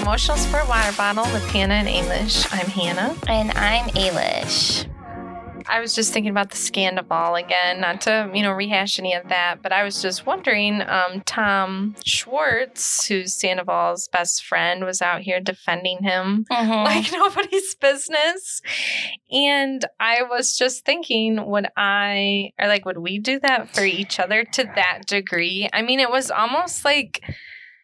Emotional Support Water Bottle with Hannah and Ailish. I'm Hannah. And I'm Ailish. I was just thinking about the Scandoval again, not to, you know, rehash any of that, but I was just wondering, um, Tom Schwartz, who's Sandoval's best friend, was out here defending him Mhm. like nobody's business. And I was just thinking, would I, or like, would we do that for each other to that degree? I mean, it was almost like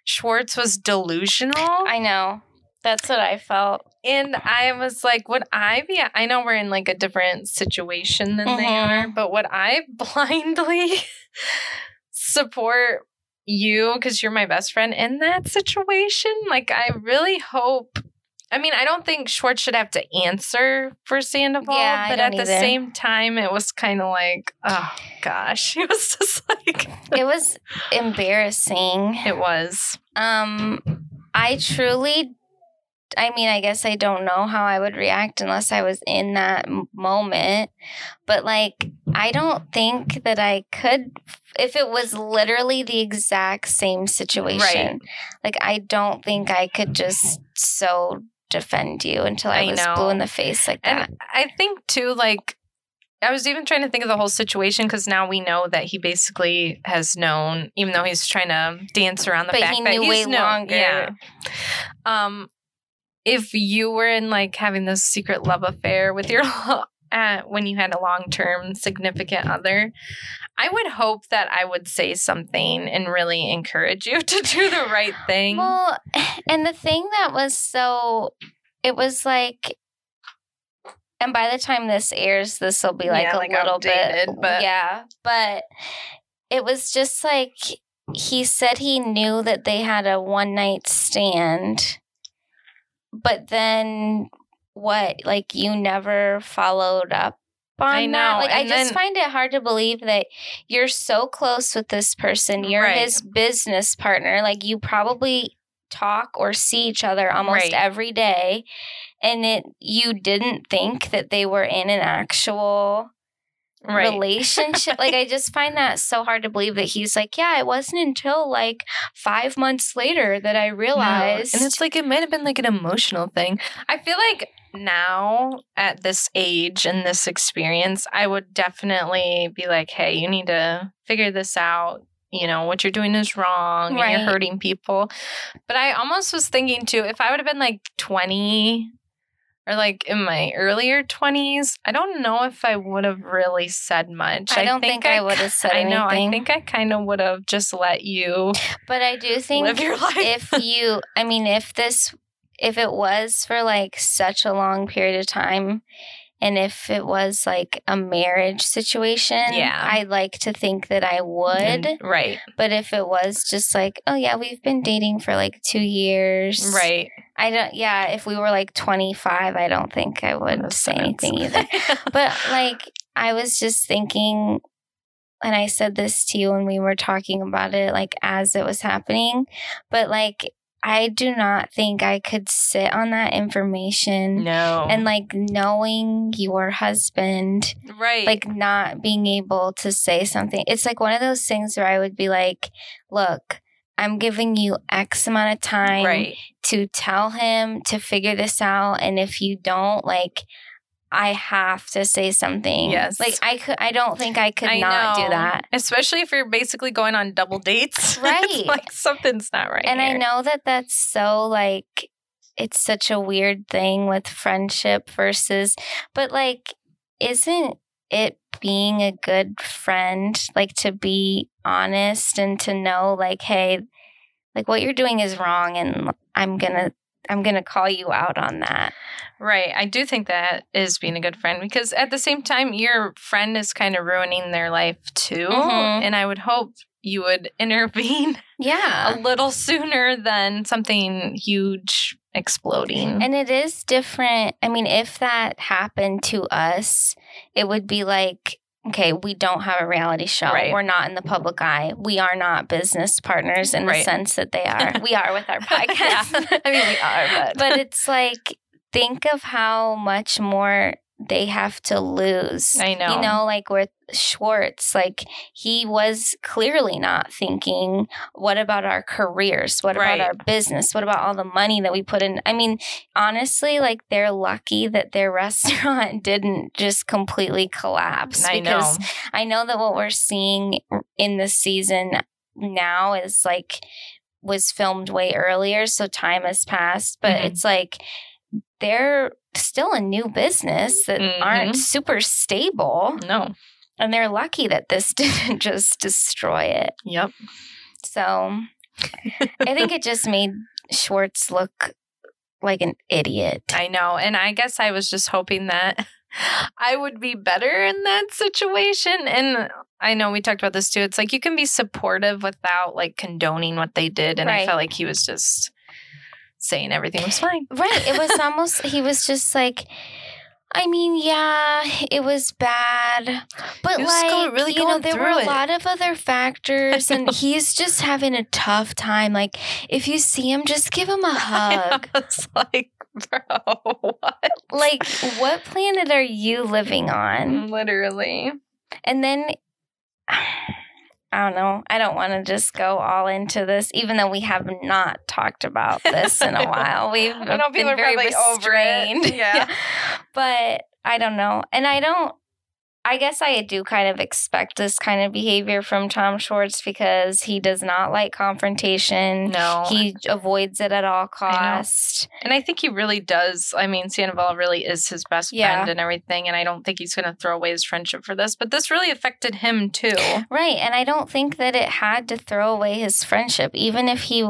Schwartz was delusional. I know. That's what I felt. And I was like, would I be? I know we're in like a different situation than they Mhm. are, but would I blindly support you because you're my best friend in that situation? Like, I really hope. I mean, I don't think Schwartz should have to answer for Sandoval, Yeah, but at the same time, it was kind of like, oh gosh, it was just like, It was embarrassing. it was. Um, I truly, I mean, I guess I don't know how I would react unless I was in that moment. But like, I don't think that I could, if it was literally the exact same situation. Like, I don't think I could just so defend you until I, I was know. blue in the face like that. And I think too, like I was even trying to think of the whole situation because now we know that he basically has known, even though he's trying to dance around the But fact he that he's way known. longer. Yeah. Um, if you were in like having this secret love affair with your uh, when you had a long term significant other, I would hope that I would say something and really encourage you to do the right thing. Well, and the thing that was so, it was like, and by the time this airs, this will be like Yeah, a like little bit, but- yeah. But it was just like he said he knew that they had a one night stand, but then what? Like you never followed up. On I that? know, Like I and just then- find it hard to believe that you're so close with this person. You're Right. his business partner. Like you probably talk or see each other almost Right. every day and it you didn't think that they were in an actual right. relationship like i just find that so hard to believe that he's like yeah it wasn't until like five months later that i No. realized And it's like it might have been like an emotional thing. I feel like now at this age and this experience, I would definitely be like, hey, you need to figure this out. You know, what you're doing is wrong and you're hurting people. But I almost was thinking too, if I would have been like 20 or like in my earlier 20s, I don't know if I would have really said much. I don't think I would have said I know. I think I kind of would have just let you but i do think live your life. if you i mean if this if it was for like such a long period of time and if it was like a marriage situation Yeah. i'd like to think that i would And- right. but if it was just like oh yeah we've been dating for like two years Right. i don't yeah if we were like 25 i don't think i would say sentence. anything either but like i was just thinking and i said this to you when we were talking about it like as it was happening but like i do not think i could sit on that information no. and like knowing your husband right. like not being able to say something it's like one of those things where i would be like look i'm giving you x amount of time right. to tell him to figure this out and if you don't like i have to say something Yes. like i could i don't think i could I not know. do that Especially if you're basically going on double dates. Right. Like something's not right. and i know that that's so like it's such a weird thing with friendship versus but like isn't it being a good friend like to be honest and to know like hey like what you're doing is wrong and i'm gonna i'm gonna call you out on that Right. I do think that is being a good friend because at the same time, your friend is kind of ruining their life too. Mhm. And I would hope you would intervene yeah a little sooner than something huge exploding. And it is different. I mean, if that happened to us, it would be like, okay, we don't have a reality show. Right. We're not in the public eye. We are not business partners in the sense that they are. we are with our podcast. Yeah. I mean, we are, but, but it's like, think of how much more they have to lose. I know. You know, like with Schwartz, like he was clearly not thinking, what about our careers? What Right. about our business? What about all the money that we put in? I mean, honestly, like they're lucky that their restaurant didn't just completely collapse. I know. because I know that what we're seeing in this season now is like was filmed way earlier, so time has passed, but Mhm. it's like they're still a new business that aren't Mhm. super stable No. and they're lucky that this didn't just destroy it. Yep. So I think it just made Schwartz look like an idiot. I know. And I guess I was just hoping that I would be better in that situation. And I know we talked about this too. It's like you can be supportive without like condoning what they did. And I felt like he was just saying everything was fine. Right. It was almost, he was just like, I mean, yeah, it was bad, but go- like, really you know, there were a it. lot of other factors, and he's just having a tough time. Like, if you see him, just give him a hug. I was like, bro, what? like, what planet are you living on? Literally. And then I don't know. I don't want to just go all into this, even though we have not talked about this in a while. We've I know been people are very probably over it. restrained. Yeah. but I don't know. And I don't I guess I do kind of expect this kind of behavior from Tom Schwartz because he does not like confrontation. No. He avoids it at all I And I think he really does. I mean, Sandoval really is his best Yeah. friend and everything. And I don't think he's going to throw away his friendship for this. But this really affected him too. Right. And I don't think that it had to throw away his friendship, even if he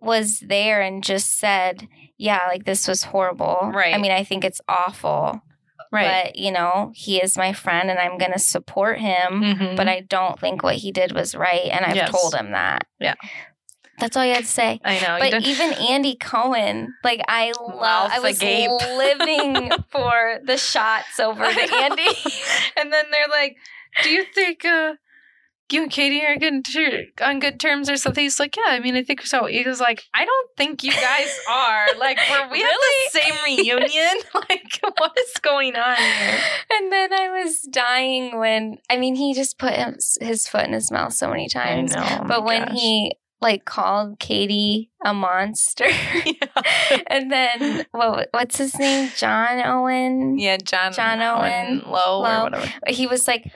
was there and just said, yeah, like this was horrible. Right. I mean, I think it's awful. But, you know, he is my friend and I'm going to support him. Mhm. But I don't think what he did was right. And I've Yes. told him that. Yeah. That's all you had to say. I know. But even Andy Cohen, like I love, I was agape. living for the shots over the. Andy. and then they're like, "Do you think uh, you and Katie are good ter- on good terms or something?" He's like, "Yeah, I mean, I think so." He was like, "I don't think you guys are. Like, were we Really? at the same reunion? like, what is going on here?" And then I was dying when I mean he just put his, his foot in his mouth so many times. I know, oh but when gosh. he like called Katie a monster, yeah. and then what what's his name? John Owen. yeah, John John Owen Lowe, Lowe. or whatever. He was like,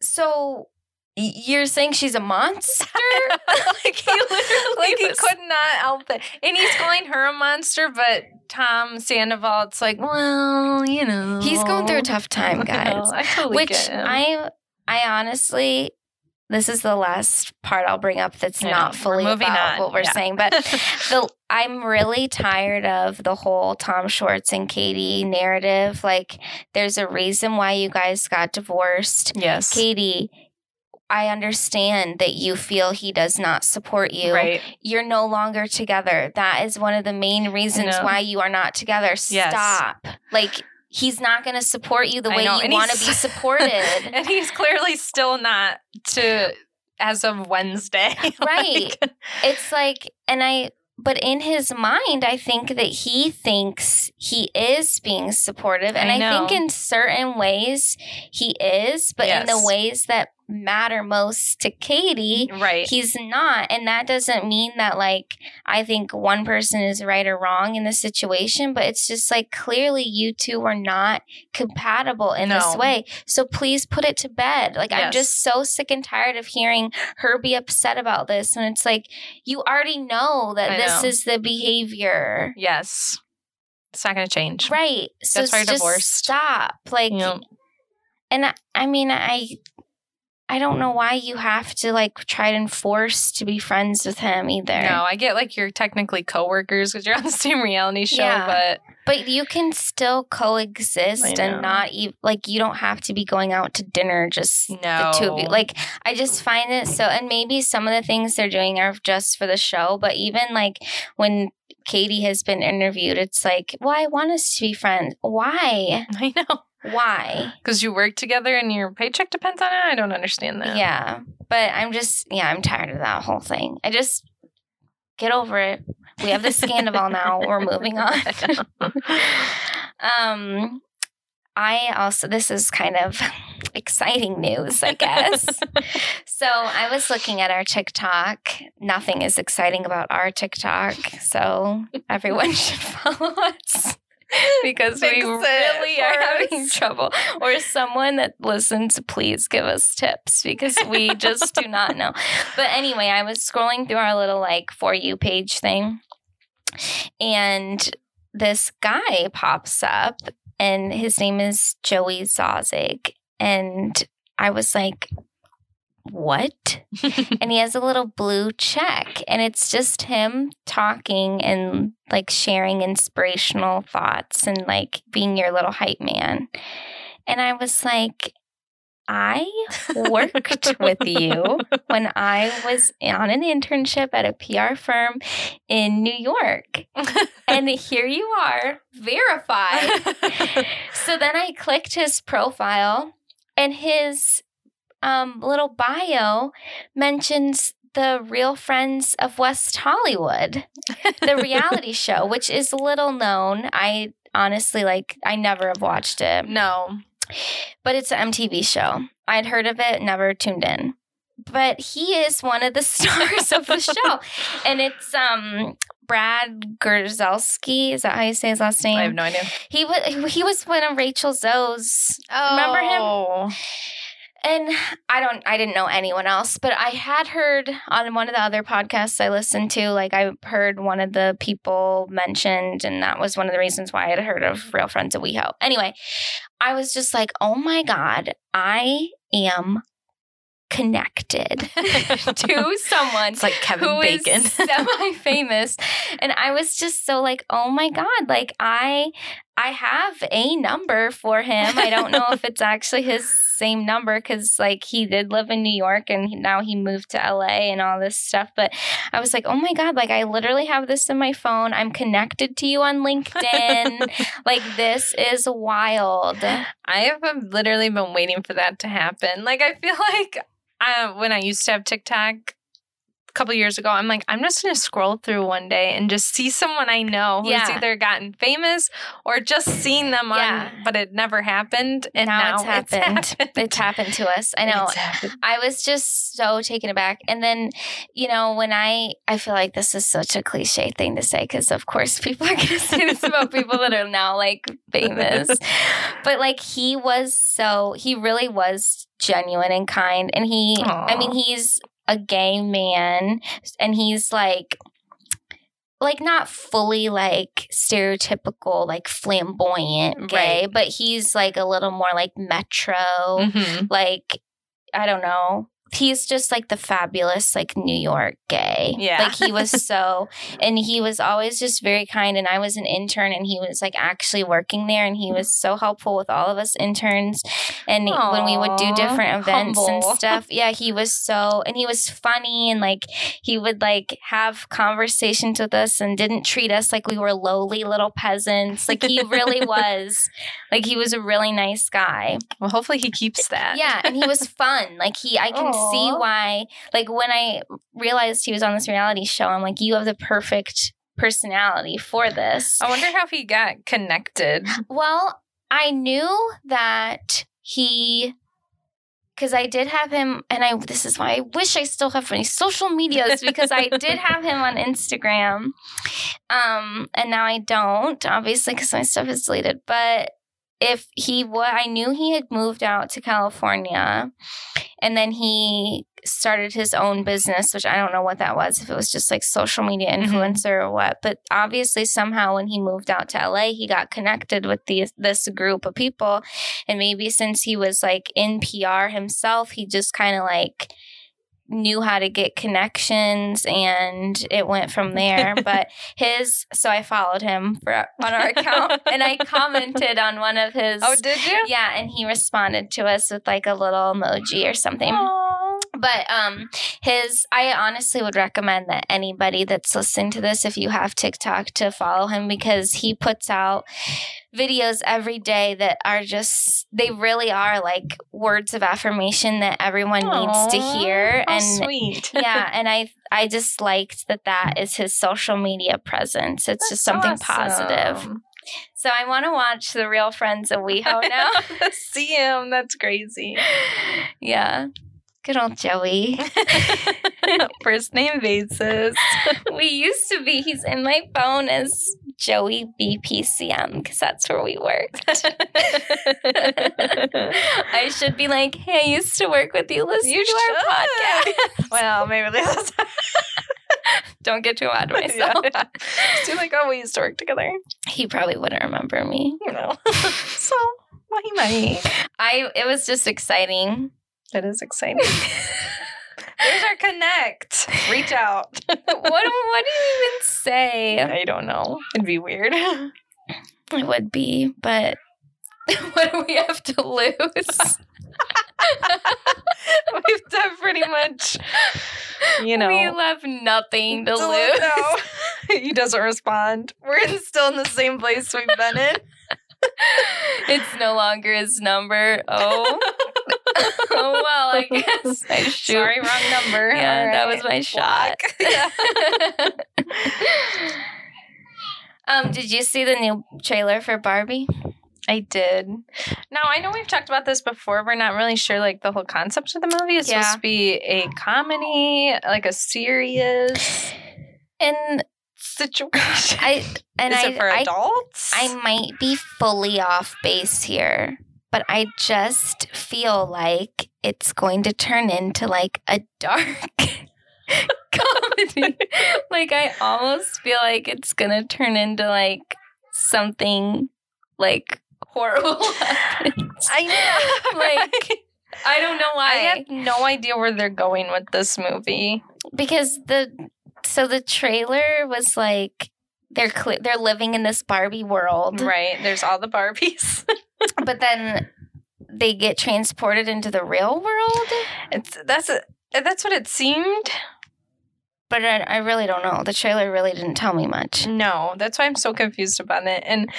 so. You're saying she's a monster? like he literally Like he was- could not help it. And he's calling her a monster, but Tom Sandoval, it's like, well, you know, He's going through a tough time, guys. I totally Which. I, I honestly, this is the last part I'll bring up that's I know. not fully moving about on. what we're Yeah. saying, but the I'm really tired of the whole Tom Schwartz and Katie narrative. Like, there's a reason why you guys got divorced. yes, Katie, I understand that you feel he does not support you. right. You're no longer together. That is one of the main reasons why you are not together. Yes. Stop. Like, he's not going to support you the way you want to be supported. and he's clearly still not to as of Wednesday, Right. Like, it's like and i but in his mind i think that he thinks he is being supportive and I i, think in certain ways he is but in the ways that matter most to katie right. he's not. And that doesn't mean that like i think one person is right or wrong in the situation but it's just like clearly you two are not compatible in this way. So please put it to bed. Like i'm just so sick and tired of hearing her be upset about this. And it's like you already know that I this know. is the behavior. Yes, it's not going to change. right. So That's why you're just divorced. stop. Like know, and I, I mean i i don't know why you have to like try to enforce to be friends with him either. No, I get like you're technically coworkers because you're on the same reality show, Yeah. but but you can still coexist and not even like you don't have to be going out to dinner just no, the two of you. Like i just find it so and maybe some of the things they're doing are just for the show but even like when katie has been interviewed it's like well i want us to be friends. Why? I know why because you work together and your paycheck depends on it. I don't understand that. Yeah. But I'm just, yeah, I'm tired of that whole thing. I just get over it. We have the scandal now. We're moving on. um, I also, this is kind of exciting news, I guess. so I was looking at our TikTok. Nothing is exciting about our TikTok. So everyone should follow us. because we really are for having trouble. Or someone that listens, please give us tips because we just do not know. But anyway, I was scrolling through our little like for you page thing, and this guy pops up, and his name is Joey Zauzig, and I was like. What? and he has a little blue check and it's just him talking and like sharing inspirational thoughts and like being your little hype man. And i was like i worked with you when i was on an internship at a pr firm in new york. And here you are verified. So then i clicked his profile and his um, little bio mentions the Real Friends of West Hollywood, the reality show, which is little known. I honestly like, I never have watched it, no. but it's an MTV show. I'd heard of it, never tuned in. But he is one of the stars of the show, and it's um Brad Gerzelski. Is that how you say his last name? I have no idea. He was he was one of Rachel Zoe's Remember him? And I don't I didn't know anyone else, but I had heard on one of the other podcasts I listened to, like I heard one of the people mentioned, and that was one of the reasons why I had heard of Real Friends of WeHo. Anyway, I was just like, oh my God, I am connected to someone It's like Kevin Bacon. semi-famous and i was just so like oh my god like i i have a number for him. I don't know if it's actually his same number because like he did live in new york and now he moved to la and all this stuff but i was like oh my god like i literally have this in my phone. I'm connected to you on linkedin. Like this is wild. I have literally been waiting for that to happen. Like I feel like uh, when I used to have TikTok couple years ago, I'm like, I'm just gonna scroll through one day and just see someone I know who's Yeah. either gotten famous or just seen them Yeah. on, but it never happened. And Now now, it's happened. it's happened to us i know I was just so taken aback. And then, you know, when I, I feel like this is such a cliche thing to say because, of course, people are to say this about people that are now like famous. But like, he was so, he really was genuine and kind. And he, I mean, he's a gay man and he's like, like not fully like stereotypical like flamboyant gay Right. but he's like a little more like metro Mhm. like I don't know. He's just like the fabulous like New York gay. Yeah. Like he was so and he was always just very kind and I was an intern and he was like actually working there and he was so helpful with all of us interns and when we would do different events and stuff. Yeah, he was so and he was funny and like he would like have conversations with us and didn't treat us like we were lowly little peasants. Like he really was like he was a really nice guy. Well, hopefully he keeps that. Yeah, and he was fun. Like he, I can see why. Like when I realized he was on this reality show, I'm like, you have the perfect personality for this. I wonder how he got connected. Well, I knew that he, because I did have him, and I. This is why I wish I still have any social medias because I did have him on Instagram, um, and now I don't, obviously, because my stuff is deleted. But if he what I knew he had moved out to California and then he started his own business, which I don't know what that was, if it was just like social media Mhm. influencer or what. But obviously somehow when he moved out to LA, he got connected with these this group of people. And maybe since he was like in PR himself, he just kind of like knew how to get connections and it went from there but his so i followed him for on our account and i commented on one of his Oh, did you? yeah and he responded to us with like a little emoji or something Aw. But um his I honestly would recommend that anybody that's listening to this if you have TikTok to follow him because he puts out videos every day that are just they really are like words of affirmation that everyone needs to hear and sweet. yeah and I I just liked that that is his social media presence it's just That's something positive. So I want to watch The Real Friends of WeHo now. See him. That's crazy. yeah. Good old Joey. First name basis. we used to be, he's in my phone as Joey BPCM because that's where we worked. I should be like, hey, I used to work with you. Listen You to our should. podcast. well, maybe that's. Don't get too mad at myself. yeah. So like, oh, we used to work together. He probably wouldn't remember me. You know. so, he might. I it was just exciting. That is exciting. There's our connect. Reach out. what do- what do you even say? I don't know. It'd be weird. It would be, but what do we have to lose? We've done pretty much, you know. we have nothing to lose. no. he doesn't respond. We're in, still in the same place we've been in. It's no longer his number. Oh, oh well, I guess I shoot. Sorry, wrong number. Yeah, All that was my shot. Yeah. um, did you see the new trailer for Barbie? I did. Now I know we've talked about this before. We're not really sure like the whole concept of the movie. It's Yeah. supposed to be a comedy, like a serious And situation. I and Is I it for I, adults? I might be fully off base here, but I just feel like it's going to turn into like a dark comedy. like I almost feel like it's going to turn into like something like horrible happens. I know. Like, I don't know why. I have no idea where they're going with this movie. because the so the trailer was like they're cle they're living in this Barbie world. Right. There's all the Barbies. But then they get transported into the real world. It's that's a, that's what it seemed. But I, I really don't know. The trailer really didn't tell me much. No, that's why I'm so confused about it. And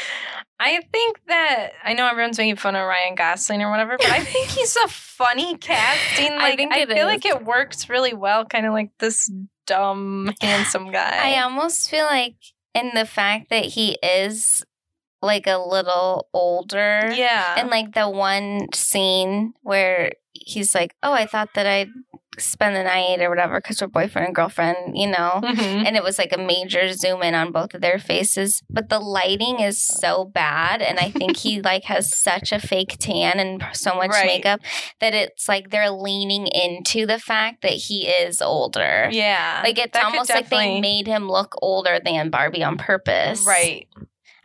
I think that I know everyone's making fun of Ryan Gosling or whatever, but I think he's a funny casting. I Like I, think it feel is. like it works really well, kind of like this dumb, handsome guy. I almost feel like in the fact that he is like a little older. yeah. And like the one scene where he's like, "Oh, I thought that I'd spend the night or whatever because we're boyfriend and girlfriend," you know. Mhm. And it was like a major zoom in on both of their faces, but the lighting is so bad, and I think he like has such a fake tan and so much Right. makeup that it's like they're leaning into the fact that he is older. yeah. Like it's almost like they made him look older than Barbie on purpose. Right.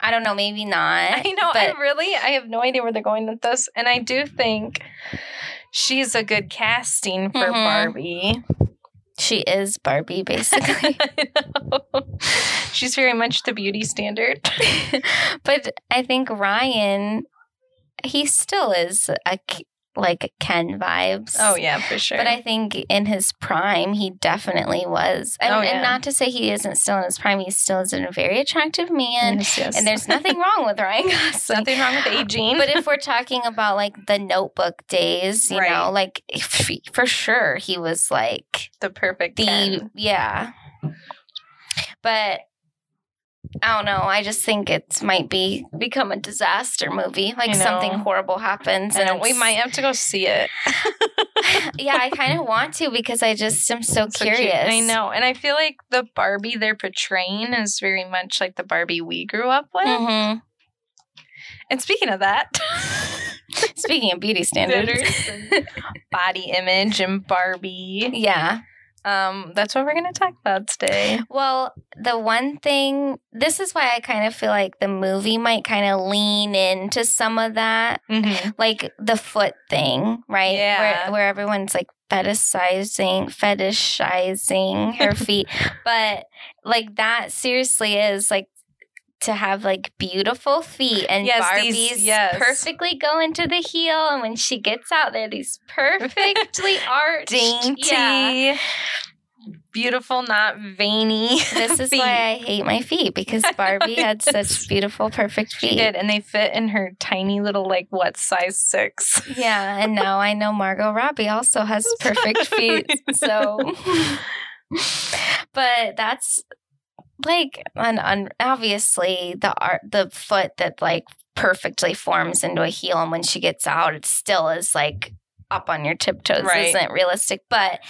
I don't know, maybe not. I know. But I really, I have no idea where they're going with this, and I do think she's a good casting for Mhm. Barbie. she is Barbie, basically. I know. She's very much the beauty standard. but I think Ryan, he still is a like Ken vibes. Oh yeah, for sure. But I think in his prime, he definitely was. And, Oh, yeah. and not to say he isn't still in his prime, he still is a very attractive man. Yes, yes. And there's nothing wrong with Ryan Gosling. nothing wrong with aging. But if we're talking about like the notebook days, you Right. know, like for sure he was like the perfect the Ken. yeah. But I don't know. I just think it might be become a disaster movie. Like something horrible happens, I and we might have to go see it. yeah, I kind of want to because I just am so, So cute. curious. I know, and I feel like the Barbie they're portraying is very much like the Barbie we grew up with. hmm And speaking of that, Speaking of beauty standards, Standards body image and Barbie, yeah. Um, that's what we're gonna talk about today. Well, the one thing, this is why I kind of feel like the movie might kind of lean into some of that, Mm-hmm. like the foot thing, right? Yeah. Where, where everyone's like fetishizing, fetishizing her feet. But like that seriously is like to have like beautiful feet and Yes, Barbies these- yes. perfectly go into the heel. And when she gets out there, these perfectly arched. Dainty, Yeah. beautiful, not veiny. This is feet. why I hate my feet because Barbie had such beautiful, perfect feet. She did, and they fit in her tiny little like what size six. Yeah, and now I know Margot Robbie also has perfect feet. So, but that's like an un- obviously the art the foot that like perfectly forms into a heel and when she gets out it still is like up on your tiptoes Right. isn't realistic but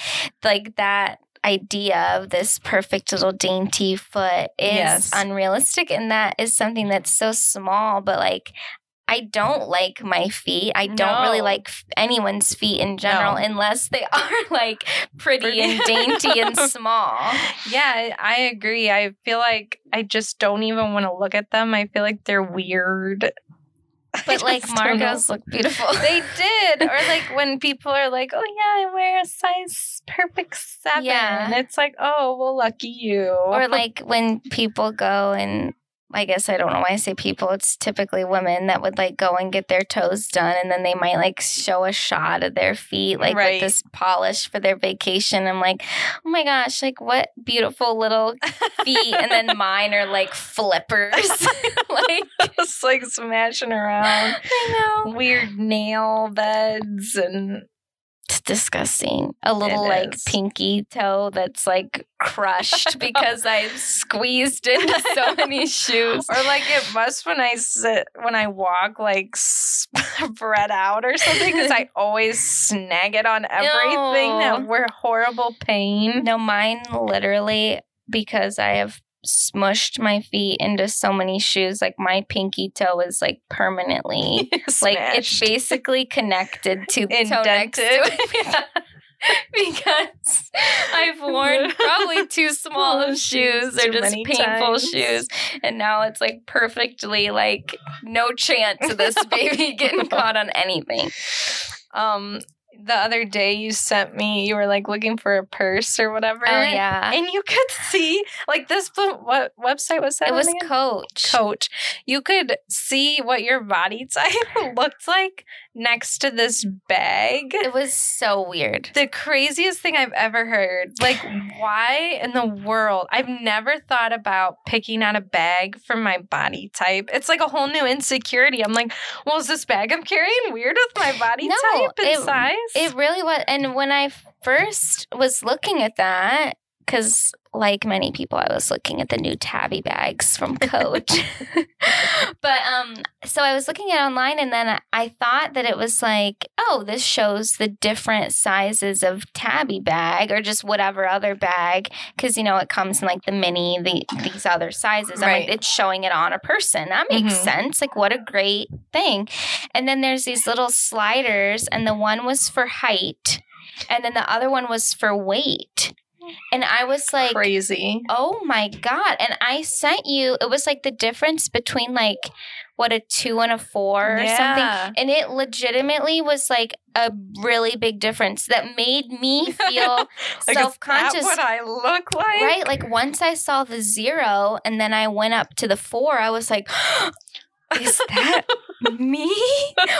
like that idea of this perfect little dainty foot is Yes. unrealistic and that is something that's so small but like I don't like my feet. I don't really like f- anyone's feet in general No. unless they are like pretty, Pretty. and dainty and small. Yeah, I agree. I feel like I just don't even want to look at them. I feel like they're weird. But like. Margot's look beautiful. They did. Or like when people are like, oh, yeah, I wear a size perfect seven. Yeah. It's like, oh, well, lucky you. or like when people go and I guess I don't know why I say people. It's typically women that would like go and get their toes done, and then they might like show a shot of their feet, like Right. with this polish for their vacation. I'm like, oh my gosh, like what beautiful little feet, and then mine are like flippers. like just like smashing around. I know Weird nail beds and disgusting. A little It like pinky toe that's like crushed because I've squeezed into so many shoes. or like it must when I sit when I walk like spread out or something because I always snag it on everything that No. were horrible pain. No, mine literally because I have smushed my feet into so many shoes. Like my pinky toe is like permanently like it's basically connected to the toe next to it. because I've worn probably too small of shoes. They're just painful times. shoes. And now it's like perfectly like no chance of this baby getting caught on anything. Um, the other day you sent me, you were like looking for a purse or whatever. Oh yeah. And you could see, like this, what website was that? It was again? coach. Coach. You could see what your body type looked like next to this bag. It was so weird. The craziest thing I've ever heard. Like, why in the world? I've never thought about picking out a bag for my body type. It's like a whole new insecurity. I'm like, well, is this bag I'm carrying weird with my body No, type and it- size? It really was. And when I first was looking at that, because like many people, I was looking at the new tabby bags from Coach. but um, so I was looking at online, and then I- thought that it was like, oh, this shows the different sizes of tabby bag or just whatever other bag, because you know it comes in like the mini, the these other sizes. I'm Right. like, it's showing it on a person. That makes Mhm. sense. Like, what a great thing. And then there's these little sliders, and the one was for height, and then the other one was for weight. And I was like, Crazy. oh my God. And I sent you, it was like the difference between like what a two and a four or something. Yeah. And it legitimately was like a really big difference that made me feel Like, self conscious. What I look like? Right? Like once I saw the zero and then I went up to the four, I was like, is that me?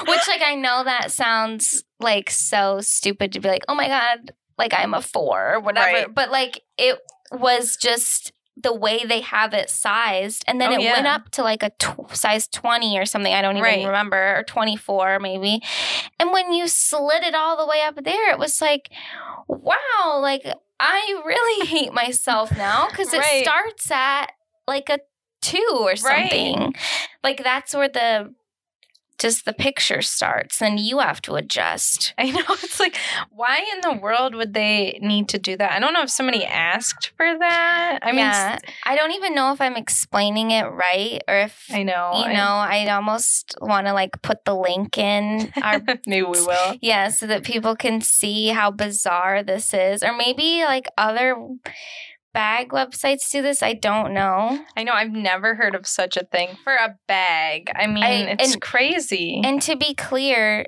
Which, like, I know that sounds like so stupid to be like, oh my God, like I'm a four or whatever. Right. But like, it was just the way they have it sized. And then Oh, it went up to like a tw- size 20 or something. I don't even Right. remember, or 24 maybe. And when you slid it all the way up there, it was like, wow, like I really hate myself now because it Right. starts at like a two or something. Like that's where the just the picture starts, and you have to adjust. I know. It's like, why in the world would they need to do that? I don't know if somebody asked for that. I mean, I don't even know if I'm explaining it right or if I know. you know. I'd almost want to like put the link in our maybe we will. Yeah, so that people can see how bizarre this is. Or maybe like other bag websites do this. I don't know. I know. I've never heard of such a thing for a bag. I mean, I- it's and- crazy. And to be clear,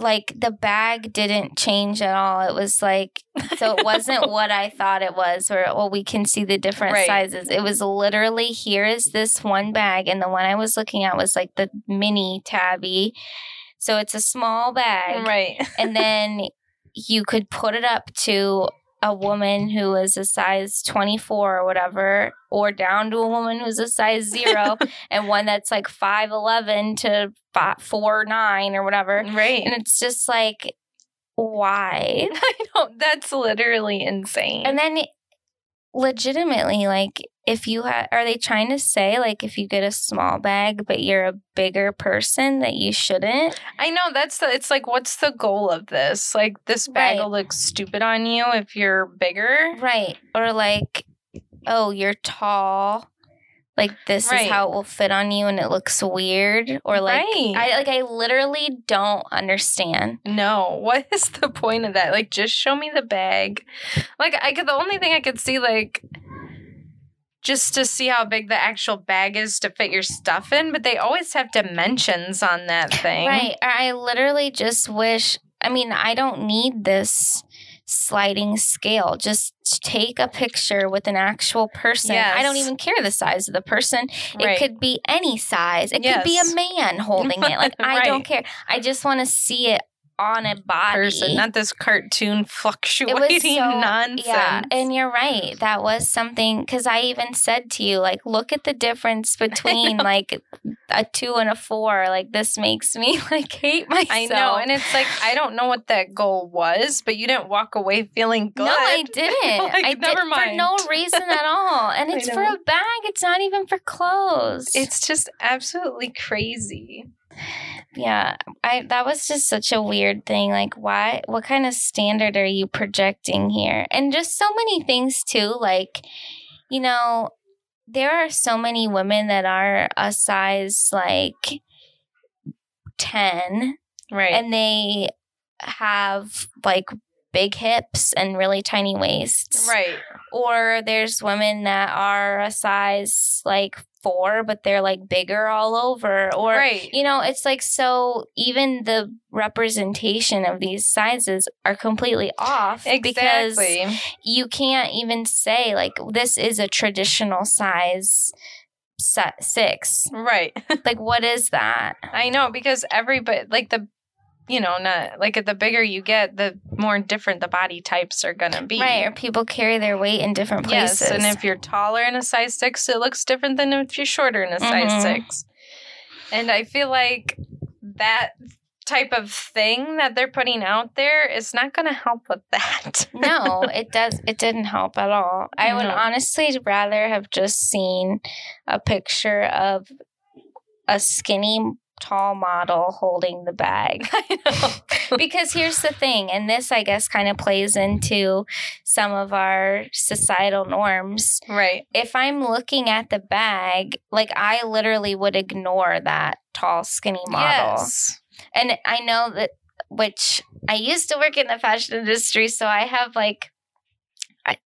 like the bag didn't change at all. It was like, so it wasn't what I thought it was, or, well, we can see the different Right. sizes. It was literally, here is this one bag. And the one I was looking at was like the mini tabby. So it's a small bag. right. and then you could put it up to a woman who is a size 24 or whatever or down to a woman who's a size 0 and one that's like 5'11 to 5, 4 9 or whatever Right. and it's just like why I know. That's literally insane. and then legitimately like if you ha- are they trying to say like if you get a small bag but you're a bigger person that you shouldn't I know that's the. It's like, what's the goal of this? Like, this bag Right. will look stupid on you if you're bigger. right or like oh you're tall like this Right. is how it will fit on you and it looks weird or like Right. I like I literally don't understand No, what is the point of that? Like, just show me the bag. Like, I could. The only thing I could see, like, just to see how big the actual bag is to fit your stuff in, but they always have dimensions on that thing. Right. I literally just wish, I mean, I don't need this sliding scale. Just take a picture with an actual person. I don't even care the size of the person. Right. It could be any size. It could be a man holding it. Like, I don't care. I just want to see it on a body. person, not this cartoon fluctuating so nonsense. yeah and you're right that was something because i even said to you like look at the difference between like a two and a four like this makes me like hate myself I know, and it's like I don't know what that goal was, but you didn't walk away feeling good. No, I didn't. Like, I did never for no reason at all. And it's for a bag. It's not even for clothes. It's just absolutely crazy. Yeah. I that was just such a weird thing. Like, why? What kind of standard are you projecting here? And just so many things too. Like, you know, there are so many women that are a size like ten, Right. and they have like big hips and really tiny waists. right. or there's women that are a size like four but they're like bigger all over or right. you know it's like so even the representation of these sizes are completely off because Exactly. you can't even say like this is a traditional size set six Right. like what is that I know because everybody like the you know, not like the bigger you get, the more different the body types are gonna be. right or people carry their weight in different places Yes, and if you're taller in a size six, it looks different than if you're shorter in a size Mhm. six. And I feel like that type of thing that they're putting out there is not going to help with that. no, it does. It didn't help at all. I would honestly rather have just seen a picture of a skinny, tall model holding the bag. Because here's the thing, and this, I guess, kind of plays into some of our societal norms. Right. If I'm looking at the bag, like I literally would ignore that tall, skinny model. Yes. And I know that, which I used to work in the fashion industry, so I have like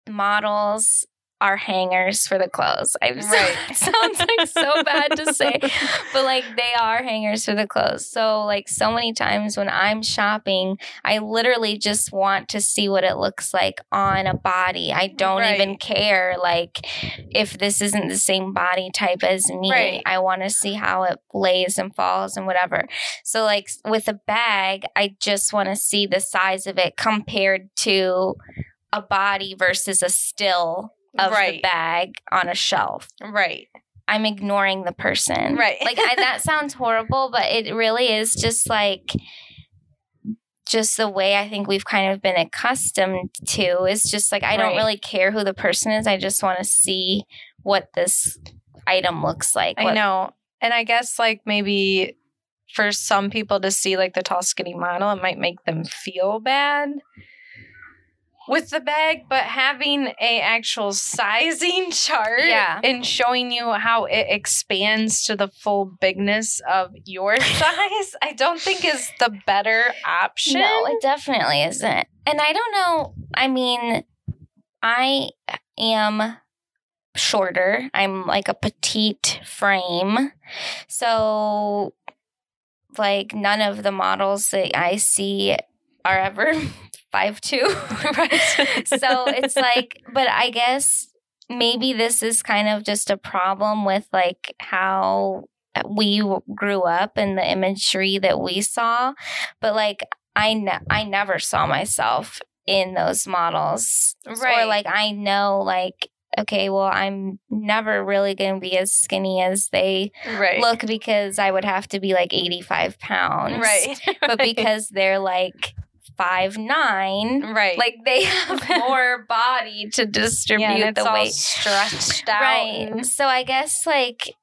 models are hangers for the clothes. I'm so, Right. sounds like so bad to say, but like they are hangers for the clothes. So like so many times when I'm shopping, I literally just want to see what it looks like on a body. I don't even care like if this isn't the same body type as me. Right. I want to see how it lays and falls and whatever. So like with a bag, I just want to see the size of it compared to a body versus a still of the bag on a shelf. Right. I'm ignoring the person. Right. Like I, that sounds horrible, but it really is just like just the way I think we've kind of been accustomed to is just like I don't Right. really care who the person is. I just want to see what this item looks like. I What- know. And I guess like maybe for some people to see like the tall skinny model, it might make them feel bad with the bag, but having a actual sizing chart Yeah. and showing you how it expands to the full bigness of your size, I don't think is the better option. No, it definitely isn't. And I don't know. I mean, I am shorter. I'm like a petite frame. So, like, none of the models that I see are ever five two. right. so it's like, but I guess maybe this is kind of just a problem with like how we grew up and the imagery that we saw. But like, I ne- I never saw myself in those models, Right. or like I know like. Okay, well, I'm never really going to be as skinny as they right. look because I would have to be like 85 pounds right. but because they're like five nine. Right. Like they have more body to distribute yeah, the weight. stretched out. Right. So I guess like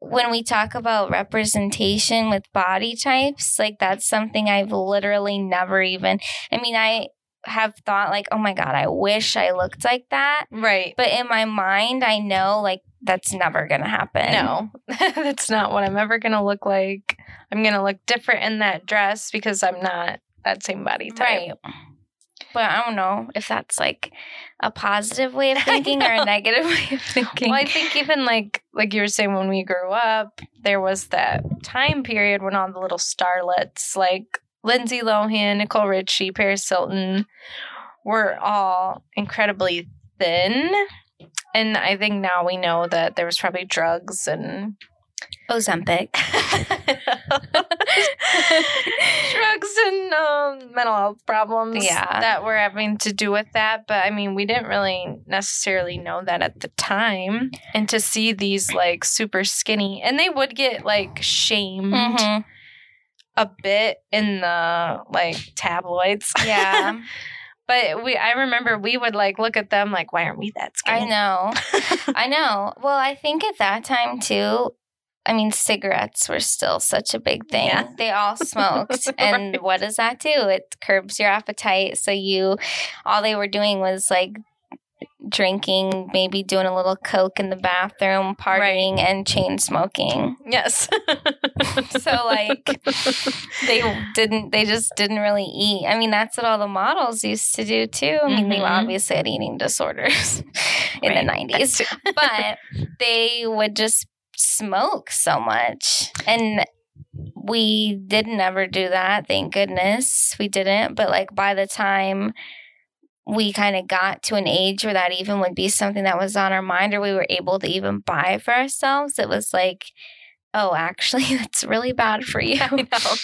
when we talk about representation with body types, like that's something I've literally never even I mean, I have thought like, oh my God, I wish I looked like that. Right. But in my mind, I know like that's never gonna happen. No, that's not what I'm ever going to look like. I'm going to look different in that dress because I'm not that same body type. Right. But I don't know if that's like a positive way of thinking or a negative way of thinking. Well, I think even like like you were saying when we grew up, there was that time period when all the little starlets like Lindsay Lohan, Nicole Richie, Paris Hilton were all incredibly thin. And I think now we know that there was probably drugs and Ozempic. drugs and um, mental health problems Yeah. that were having to do with that. But I mean, we didn't really necessarily know that at the time. And to see these like super skinny, and they would get like shamed Mhm. a bit in the like tabloids. Yeah. but we, I remember we would like look at them like, why aren't we that skinny? I know. I know. Well, I think at that time too, I mean, cigarettes were still such a big thing. Yeah. They all smoked. And what does that do? It curbs your appetite. So you, all they were doing was like drinking, maybe doing a little coke in the bathroom, partying, and chain smoking. Yes. So, like, They didn't, they just didn't really eat. I mean, that's what all the models used to do too. I mean, they Mhm. obviously had eating disorders in the 90s but they would just smoke so much and we didn't ever do that thank goodness we didn't but like by the time we kind of got to an age where that even would be something that was on our mind or we were able to even buy for ourselves it was like oh actually that's really bad for you I know.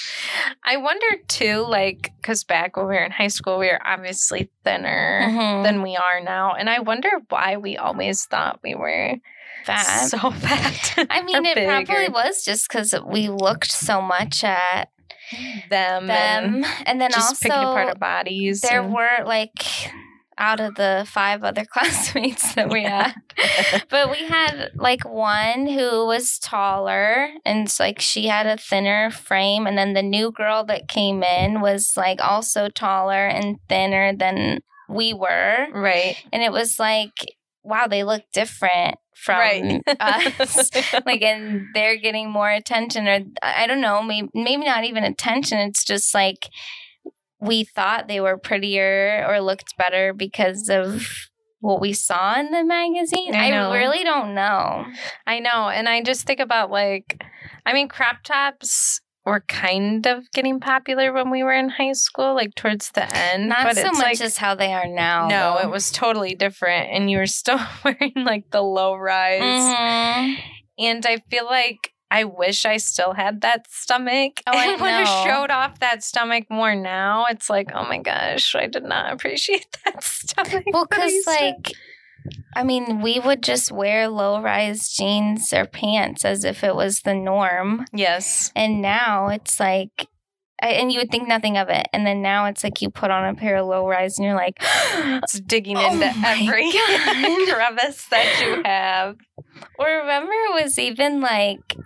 I wonder too, like, because back when we were in high school, we were obviously thinner Mhm. than we are now. And I wonder why we always thought we were fat so fat. i mean it probably was just because we looked so much at them, and them and then just also picking apart our bodies. there and- were like out of the five other classmates that we had but we had like one who was taller and it's like she had a thinner frame and then the new girl that came in was like also taller and thinner than we were right. and it was like wow they look different from right. Mm. us. Like and they're getting more attention or i don't know maybe, maybe not even attention. It's just like we thought they were prettier or looked better because of what we saw in the magazine. I i, really don't know. I know. And I just think about like, I mean, crop tops were kind of getting popular when we were in high school, like towards the end. not but so it's much like, as how they are now No, though. it was totally different. And you were still wearing like the low rise. Mhm. And I feel like I wish I still had that stomach. Oh, I when I showed off that stomach more now, it's like, oh my gosh, I did not appreciate that stomach. well because like I mean, we would just wear low rise jeans or pants as if it was the norm. yes, And now it's like, I- and you would think nothing of it. And then now it's like you put on a pair of low rise and you're like, it's digging Oh into every crevice that you have. or remember it was even like,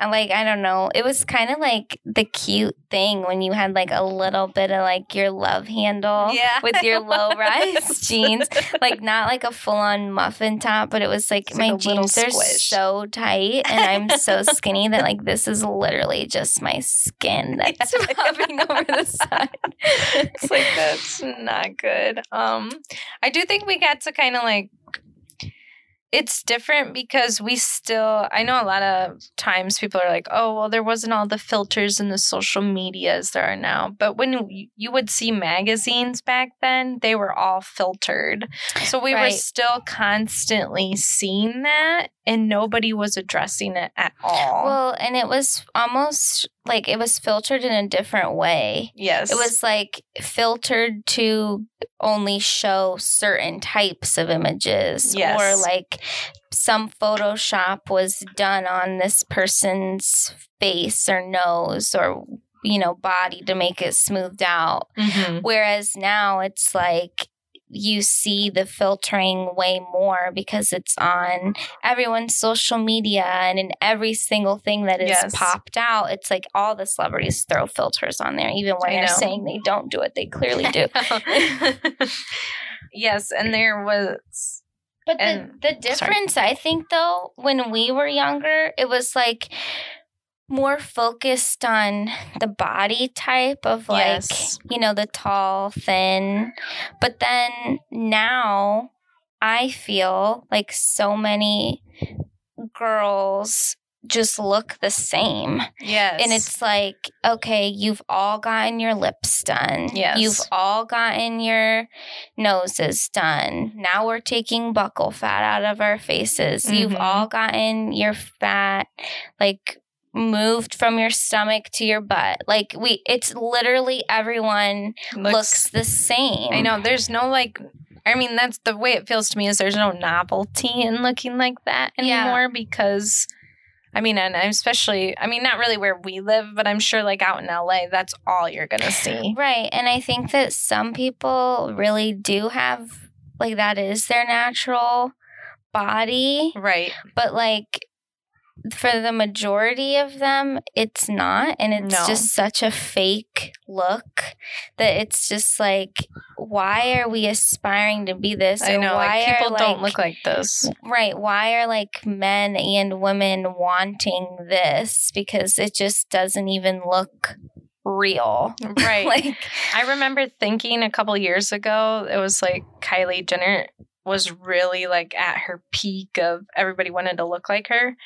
like I don't know, it was kind of like the cute thing when you had like a little bit of like your love handle Yeah, with your low rise jeans, like not like a full on muffin top, but it was like It's my like jeans are so tight and I'm so skinny that like this is literally just my skin that's popping over the side. it's like that's not good. Um, I do think we got to kind of like it's different because we still I know a lot of times people are like, "Oh, well there wasn't all the filters and the social medias there are now." But when you- you would see magazines back then, they were all filtered. So we were still constantly seeing that and nobody was addressing it at all. Well, and it was almost like it was filtered in a different way. yes. It was like filtered to only show certain types of images. Yes. Or like some Photoshop was done on this person's face or nose or you know, body to make it smoothed out. Mhm. Whereas now it's like you see the filtering way more because it's on everyone's social media and in every single thing that is Yes. popped out. It's like all the celebrities throw filters on there, even when I they're know. saying they don't do it. They clearly do. yes, and there was But And- the difference, I think, though, when we were younger, it was like more focused on the body type of like, Yes. you know, the tall, thin. But then now I feel like so many girls just look the same. yes, And it's like, okay, you've all gotten your lips done. Yes. You've all gotten your noses done. Now we're taking buccal fat out of our faces. You've Mhm. all gotten your fat, like, moved from your stomach to your butt. Like, we, it's literally everyone looks, the same. I know there's no like. I mean, that's the way it feels to me. Is there's no novelty in looking like that Yeah. anymore because. I mean, and especially, I mean, not really where we live, but I'm sure like out in LA, that's all you're going to see. Right. And I think that some people really do have, like, that is their natural body. Right. but like for the majority of them it's not and it's No. just such a fake look that it's just like why are we aspiring to be this I know. why Like, people are, don't look like this. right why are like men and women wanting this because it just doesn't even look real Right. like I remember thinking a couple years ago, it was like Kylie Jenner was really like at her peak of everybody wanted to look like her.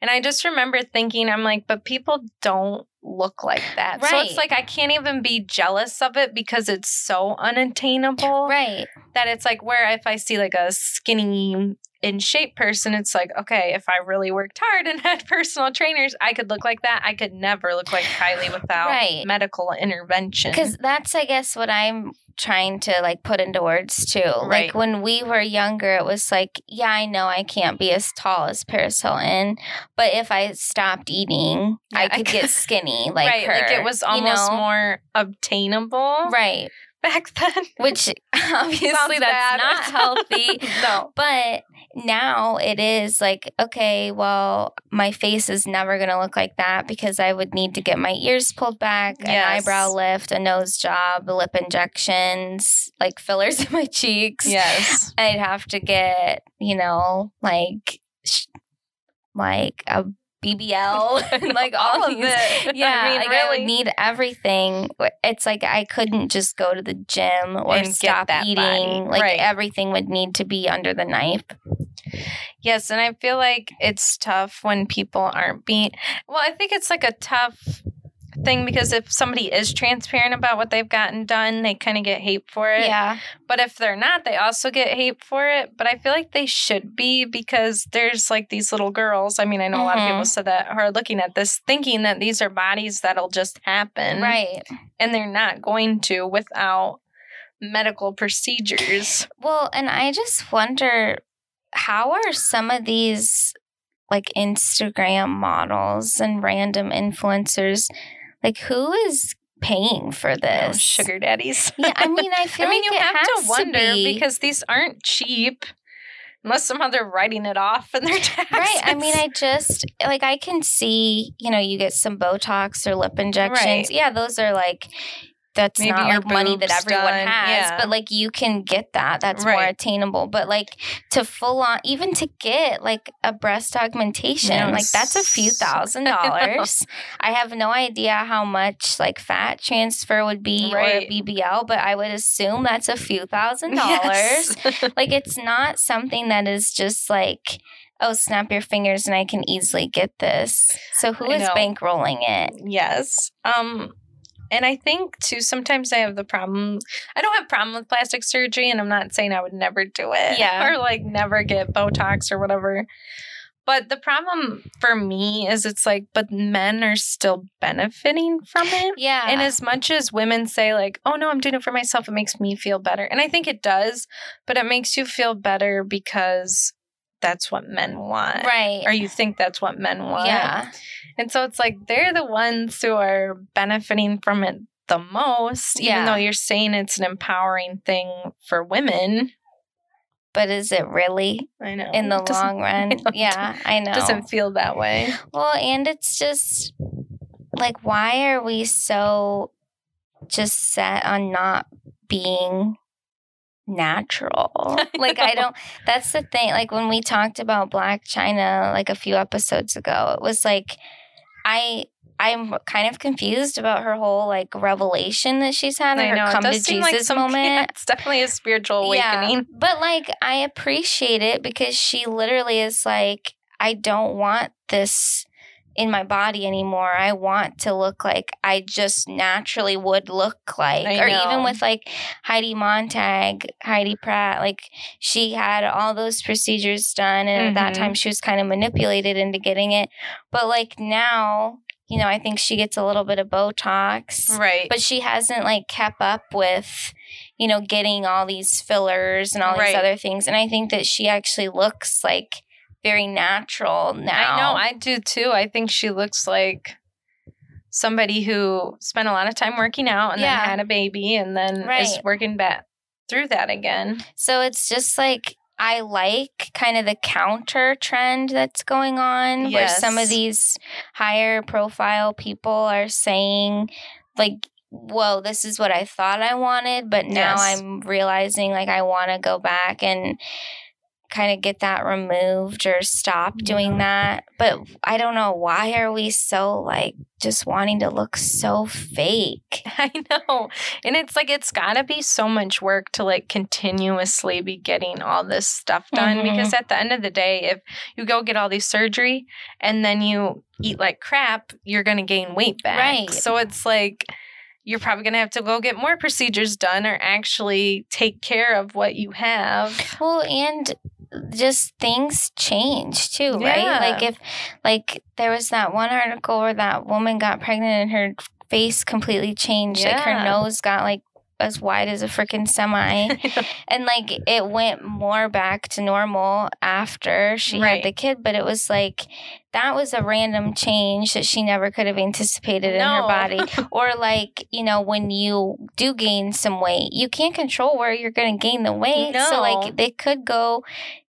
And I just remember thinking, I'm like, but people don't look like that. So it's like I can't even be jealous of it because it's so unattainable right that it's like where if I see like a skinny in shape person, it's like, okay, if I really worked hard and had personal trainers, I could look like that. I could never look like Kylie without Right. medical intervention. Because that's, I guess, what I'm trying to like put into words too. Right. Like when we were younger, it was like, yeah, I know I can't be as tall as Paris Hilton, but if I stopped eating, I Yeah, I could could- get skinny like right, her. like it was you almost know? more obtainable right. back then. Which obviously that's bad. not healthy. no. But now it is like, okay, well, my face is never going to look like that because I would need to get my ears pulled back, an eyebrow lift, a nose job, lip injections, like fillers in my cheeks. Yes. I'd have to get, you know, like, sh- like a BBL, and like all, All of these. it. Yeah, I mean, like I would need everything. It's like I couldn't just go to the gym or And stop eating. body. Like Right. everything would need to be under the knife. Yes, and I feel like it's tough when people aren't being. Well, I think it's like a tough thing because if somebody is transparent about what they've gotten done, they kind of get hate for it. Yeah, But if they're not, they also get hate for it. But I feel like they should be because there's like these little girls. I mean, I know a lot of people mm-hmm. said that are looking at this thinking that these are bodies that'll just happen. right. And they're not going to without medical procedures. Well, and I just wonder how are some of these like Instagram models and random influencers like who is paying for this? sugar daddies. Yeah, I mean, I feel I mean, like you have to wonder be. because these aren't cheap. Unless somehow they're writing it off in their taxes. Right. I mean, I just like I can see, you know, you get some Botox or lip injections. Right. Yeah, those are like that's Maybe not your like money that everyone done, has, yeah. but like you can get that. That's more attainable. But like to full on, even to get like a breast augmentation, Yes. like that's a few thousand dollars. I have no idea how much like fat transfer would be Right. or a BBL, but I would assume that's a few thousand dollars Yes. like it's not something that is just like oh snap your fingers and i can easily get this so who is bankrolling it yes. Um and I think too sometimes I have the problem I don't have problem with plastic surgery and I'm not saying I would never do it. Yeah. Or like never get Botox or whatever. But the problem for me is it's like, but men are still benefiting from it. yeah And as much as women say, like, oh no, I'm doing it for myself, it makes me feel better. And I think it does, but it makes you feel better because that's what men want. Right. Or you think that's what men want. yeah. And so it's like they're the ones who are benefiting from it the most, even Yeah. though you're saying it's an empowering thing for women. But is it really I know. in the long run? Yeah, I know. It doesn't feel that way. Well, and it's just like, why are we so just set on not being natural? like, I don't, that's the thing. Like, when we talked about Blac Chyna, like a few episodes ago, it was like, I, I'm kind of confused about her whole like revelation that she's had I and know. her It come to seem like some- moment. yeah, it's definitely a spiritual awakening. Yeah, but like I appreciate it because she literally is like, I don't want this in my body anymore. I want to look like I just naturally would look like. I or even with like Heidi Montag, Heidi Pratt, like she had all those procedures done and at that time mm-hmm. she was kind of manipulated into getting it. But like now, you know, I think she gets a little bit of Botox Right. but she hasn't like kept up with you know getting all these fillers and all these other things and i think that she actually looks like very natural now I know, I do too. I think she looks like somebody who spent a lot of time working out and Yeah. then had a baby and then is working back through that again. so it's just like i like kind of the counter trend that's going on where some of these higher profile people are saying like whoa this is what i thought i wanted but now Yes. i'm realizing like i want to go back and kind of get that removed or stop doing that but i don't know why are we so like just wanting to look so fake I know. And it's like it's got to be so much work to like continuously be getting all this stuff done Mhm. because at the end of the day if you go get all these surgery and then you eat like crap, you're going to gain weight back. Right. So it's like you're probably going to have to go get more procedures done or actually take care of what you have. Well, and just things change too, right? Yeah. Like if like there was that one article where that woman got pregnant and her face completely changed. Like her nose got like as wide as a freaking semi. and like it went more back to normal after she Right. had the kid, but it was like that was a random change that she never could have anticipated in her body. or like, you know, when you do gain some weight, you can't control where you're going to gain the weight. So like they could go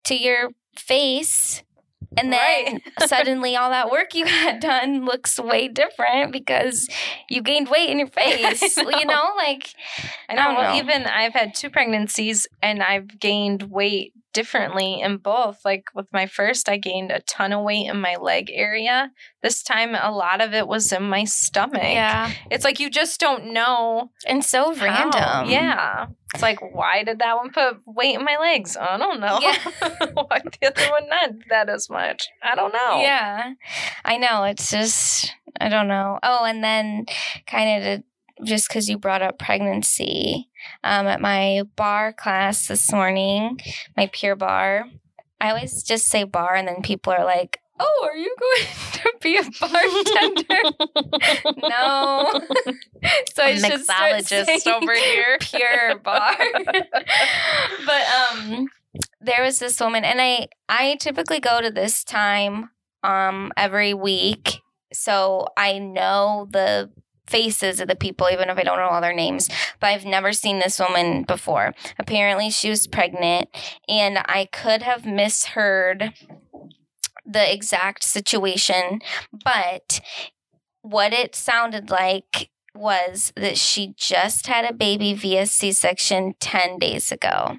to your face and then Right. suddenly all that work you had done looks way different because you gained weight in your face. know. You know, like I know. don't well, know. even I've had two pregnancies and I've gained weight differently in both. Like with my first, I gained a ton of weight in my leg area. This time, a lot of it was in my stomach. yeah, It's like you just don't know. and so how. random. Yeah. It's like, why did that one put weight in my legs? I don't know. Yeah. why did the other one not that as much? I don't know. Yeah. I know. It's just, I don't know. Oh, and then kind of to, just because you brought up pregnancy, um, at my bar class this morning, my Pure Barre, I always just say bar, and then people are like, Oh, are you going to be a bartender? no. so I should start saying over here. Pure Barre. but um there was this woman and I I typically go to this time um every week. So I know the faces of the people even if I don't know all their names. But I've never seen this woman before. Apparently she was pregnant and I could have misheard the exact situation, but what it sounded like was that she just had a baby via C section 10 days ago.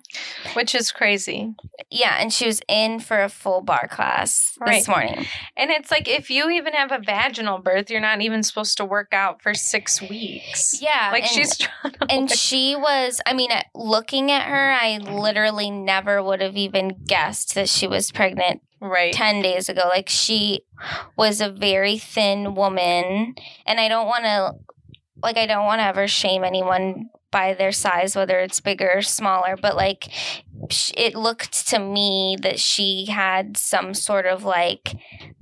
Which is crazy. Yeah, and she was in for a full bar class this morning. And it's like if you even have a vaginal birth, you're not even supposed to work out for six weeks. Yeah. Like and, she's trying to and she was, I mean, looking at her, I literally never would have even guessed that she was pregnant right. 10 days ago. Like she was a very thin woman. And I don't want to, like, I don't want to ever shame anyone by their size, whether it's bigger or smaller, but like it looked to me that she had some sort of like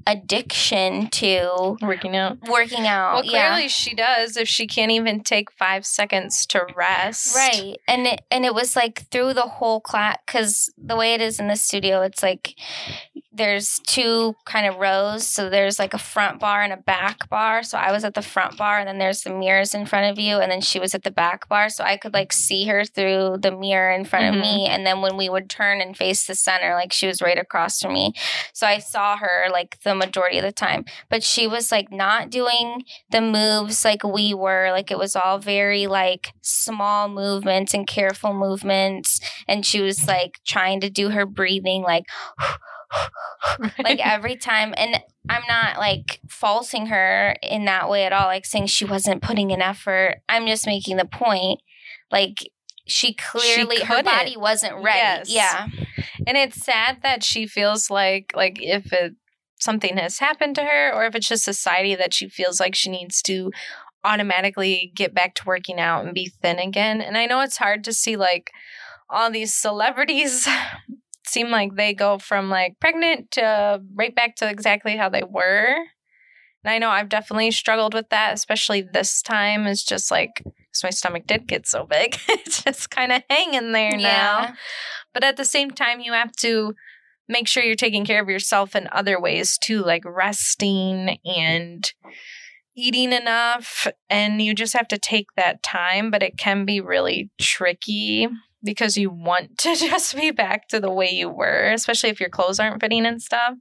addiction to Working out. working out. Well, yeah. clearly she does if she can't even take five seconds to rest. Right. And it and it was like through the whole class cuz the way it is in the studio it's like there's two kind of rows so there's like a front bar and a back bar so I was at the front bar and then there's the mirrors in front of you and then she was at the back bar so I could like see her through the mirror in front Mhm. of me and then when we would turn and face the center like she was right across from me so I saw her like the majority of the time. But she was like not doing the moves like we were. Like it was all very like small movements and careful movements. And she was like trying to do her breathing like like every time. And i'm not like faulting her in that way at all like saying she wasn't putting an effort. I'm just making the point. Like she clearly her body wasn't ready. Yes. yeah. And it's sad that she feels like like if it something has happened to her or if it's just society that she feels like she needs to automatically get back to working out and be thin again. And i know it's hard to see like all these celebrities seem like they go from like pregnant to right back to exactly how they were. And i know i've definitely struggled with that especially this time. It's just like 'cause my stomach did get so big. It's just kind of hanging there now. But at the same time, you have to make sure you're taking care of yourself in other ways too, like resting and eating enough. And you just have to take that time, but it can be really tricky because you want to just be back to the way you were, especially if your clothes aren't fitting and stuff.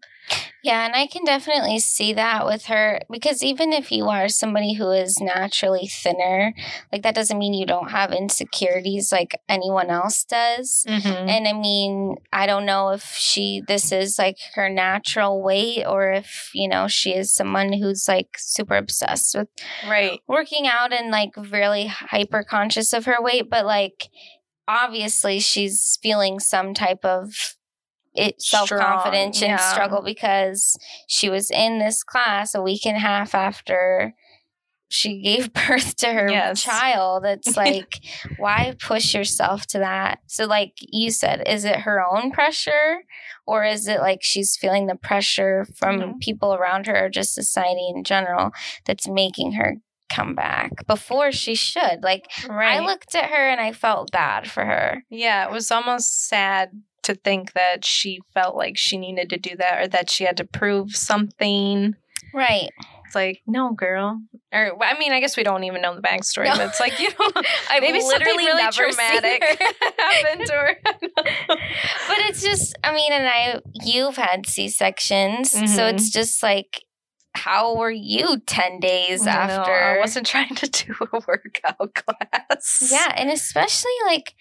Yeah, and I can definitely see that with her because even if you are somebody who is naturally thinner, like that doesn't mean you don't have insecurities like anyone else does. Mm-hmm. And I mean, I don't know if she this is like her natural weight or if, you know, she is someone who's like super obsessed with Right. working out and like really hyper conscious of her weight, but like obviously she's feeling some type of it self confidence and struggle because she was in this class a week and a half after she gave birth to her Yes. child. It's like why push yourself to that? So like you said, is it her own pressure or is it like she's feeling the pressure from Mhm. people around her or just society in general that's making her come back before she should. Like Right. I looked at her and I felt bad for her. Yeah, it was almost sad to think that she felt like she needed to do that or that she had to prove something. Right. It's like, no, girl. Or I mean, I guess we don't even know the backstory, No. but it's like you know, I've maybe something literally really never traumatic happened to her. But it's just I mean, and I you've had C sections. So Mhm. it's just like how were you 10 days I know, after? I wasn't trying to do a workout class. yeah, and especially like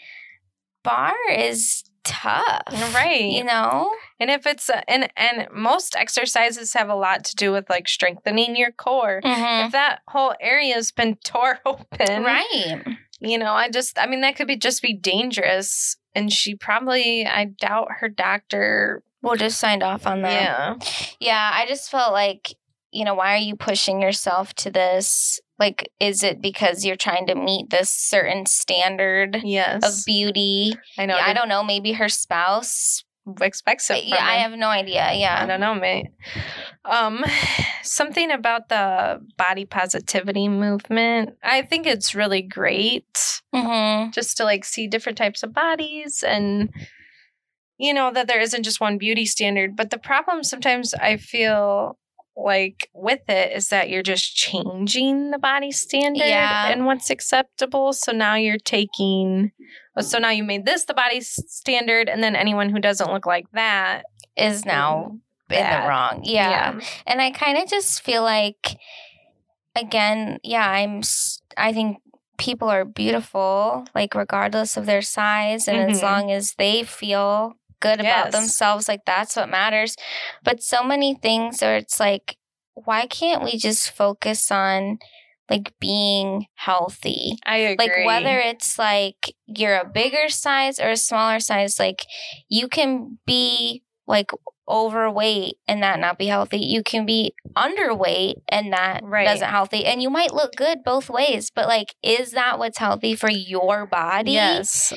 bar is tough. Right. You know? And if it's a, and and most exercises have a lot to do with like strengthening your core. Mhm. If that whole area's been tore open, Right. you know, I just, I mean, that could be just be dangerous. And she probably, I doubt her doctor. We'll just signed off on that. Yeah. Yeah, I just felt like, you know, why are you pushing yourself to this? Like, is it because you're trying to meet this certain standard Yes. of beauty? I know. Yeah, I don't know. Maybe her spouse. expects it. Yeah, I have no idea. Yeah, I don't know, mate. Um, something about the body positivity movement. I think it's really great Mm-hmm. just to like see different types of bodies and you know that there isn't just one beauty standard. But the problem sometimes I feel like with it is that you're just changing the body standard Yeah. and what's acceptable. So now you're taking. So now you made this the body standard, and then anyone who doesn't look like that Is now in the wrong. Yeah. And I kind of just feel like, again, yeah, I'm, I think people are beautiful, like, regardless of their size. And as Mhm. long as they feel good about Yes. themselves, like, that's what matters. But so many things where it's like, why can't we just focus on, like, being healthy? I agree. Like whether it's like you're a bigger size or a smaller size, like you can be like overweight and that not be healthy. You can be underweight and that Right. doesn't healthy. And you might look good both ways, but like is that what's healthy for your body? Yes.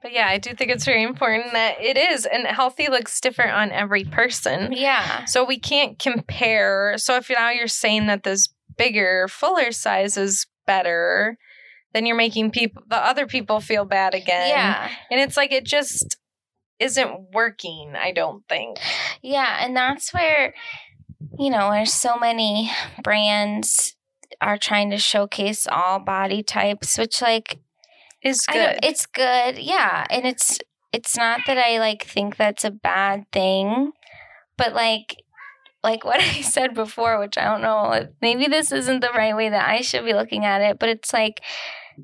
But yeah, I do think it's very important that it is. And healthy looks different on every person. Yeah. So we can't compare. So if now you're saying that this bigger, fuller size is better, then you're making people, the other people feel bad again. Yeah. And it's like, it just isn't working, I don't think. Yeah. And that's where, you know, there's so many brands are trying to showcase all body types, which like Is I good. it's good, yeah, and it's it's not that I like think that's a bad thing, but like like what I said before, which I don't know, maybe this isn't the right way that I should be looking at it, but it's like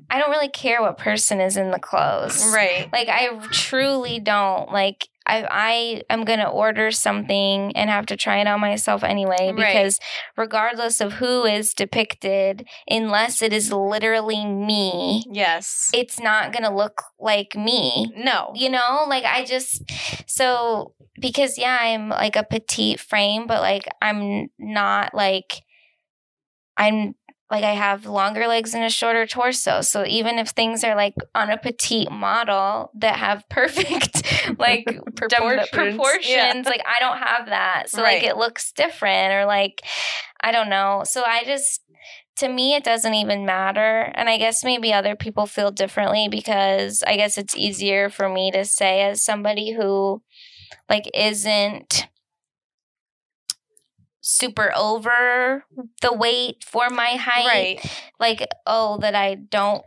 I don't really care what person is in the clothes, right. Like I truly don't like. I I am gonna order something and have to try it on myself anyway Right. because regardless of who is depicted, unless it is literally me, Yes. it's not gonna look like me. no. You know, like I just so because yeah, I'm like a petite frame, but like I'm not like I'm like I have longer legs and a shorter torso. So even if things are like on a petite model that have perfect like Proportions. proportions, Yeah. like I don't have that. So Right. like it looks different or like I don't know. So I just to me it doesn't even matter and i guess maybe other people feel differently because i guess it's easier for me to say as somebody who like isn't super over the weight for my height Right. like oh that i don't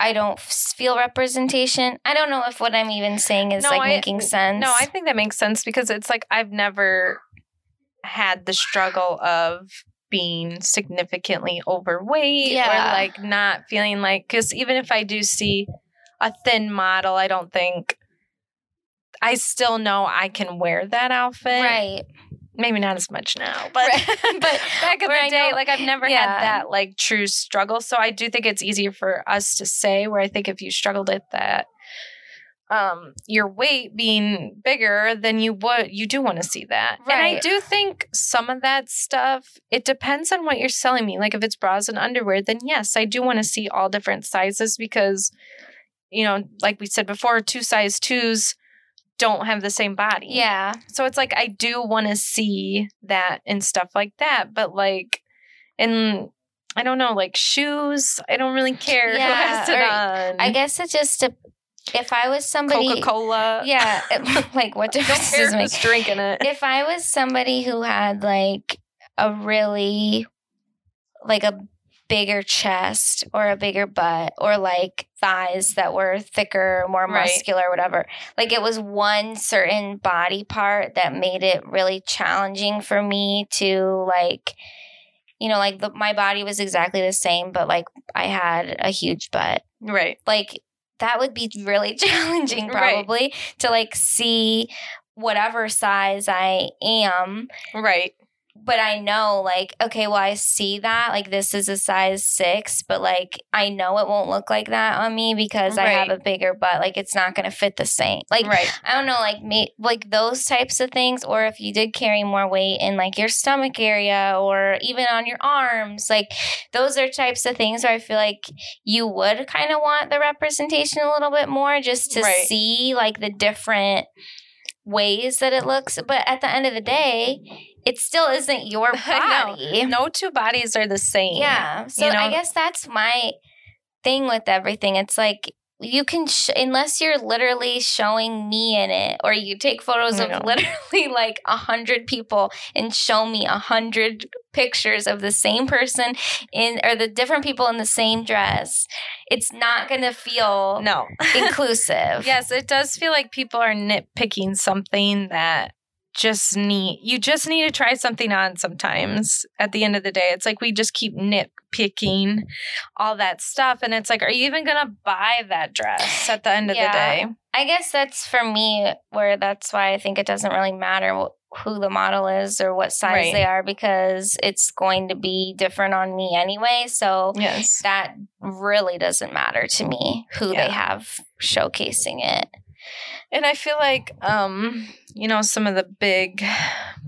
i don't feel representation i don't know if what i'm even saying is No, like I- making sense No, I think that makes sense because it's like I've never had the struggle of being significantly overweight Yeah. or like not feeling like because even if I do see a thin model, I don't think I still know I can wear that outfit. right Maybe not as much now, but Right. but back in the day, know- like I've never Yeah. had that like true struggle. So I do think it's easier for us to say where I think if you struggled at that um your weight being bigger then you would you do want to see that and i do think some of that stuff it depends on what you're selling me like if it's bras and underwear then yes i do want to see all different sizes because you know like we said before two size twos don't have the same body yeah so it's like I do want to see that and stuff like that, but like, and I don't know, like shoes, I don't really care who Yeah, has it on. i guess it just a, if i was somebody Coca Cola. yeah like what don't difference care does it make drinking it. if I was somebody who had like a really like a bigger chest or a bigger butt or like thighs that were thicker, more Right. muscular, whatever. Like it was one certain body part that made it really challenging for me to like you know like the, my body was exactly the same but like I had a huge butt. Right. Like that would be really challenging Right. probably to like see whatever size I am Right. But I know like okay well I see that like this is a size 6 but like I know it won't look like that on me because I have a bigger butt like it's not going to fit the same like right. I don't know like me like those types of things or if you did carry more weight in like your stomach area or even on your arms like those are types of things where I feel like you would kind of want the representation a little bit more just to Right. see like the different ways that it looks but at the end of the day it still isn't your body No two bodies are the same. yeah. So you I guess that's my thing with everything. It's like you can sh- unless you're literally showing me in it or you take photos of literally like a hundred people and show me a hundred pictures of the same person in or the different people in the same dress it's not gonna feel No. inclusive yes, it does feel like people are nitpicking something that just need you just need to try something on sometimes at the end of the day it's like we just keep nitpicking all that stuff and it's like are you even gonna buy that dress at the end of Yeah. the day I guess that's for me where that's why I think it doesn't really matter wh- who the model is or what size Right. they are because it's going to be different on me anyway. So yes that really doesn't matter to me who Yeah. they have showcasing it. And i feel like um you know some of the big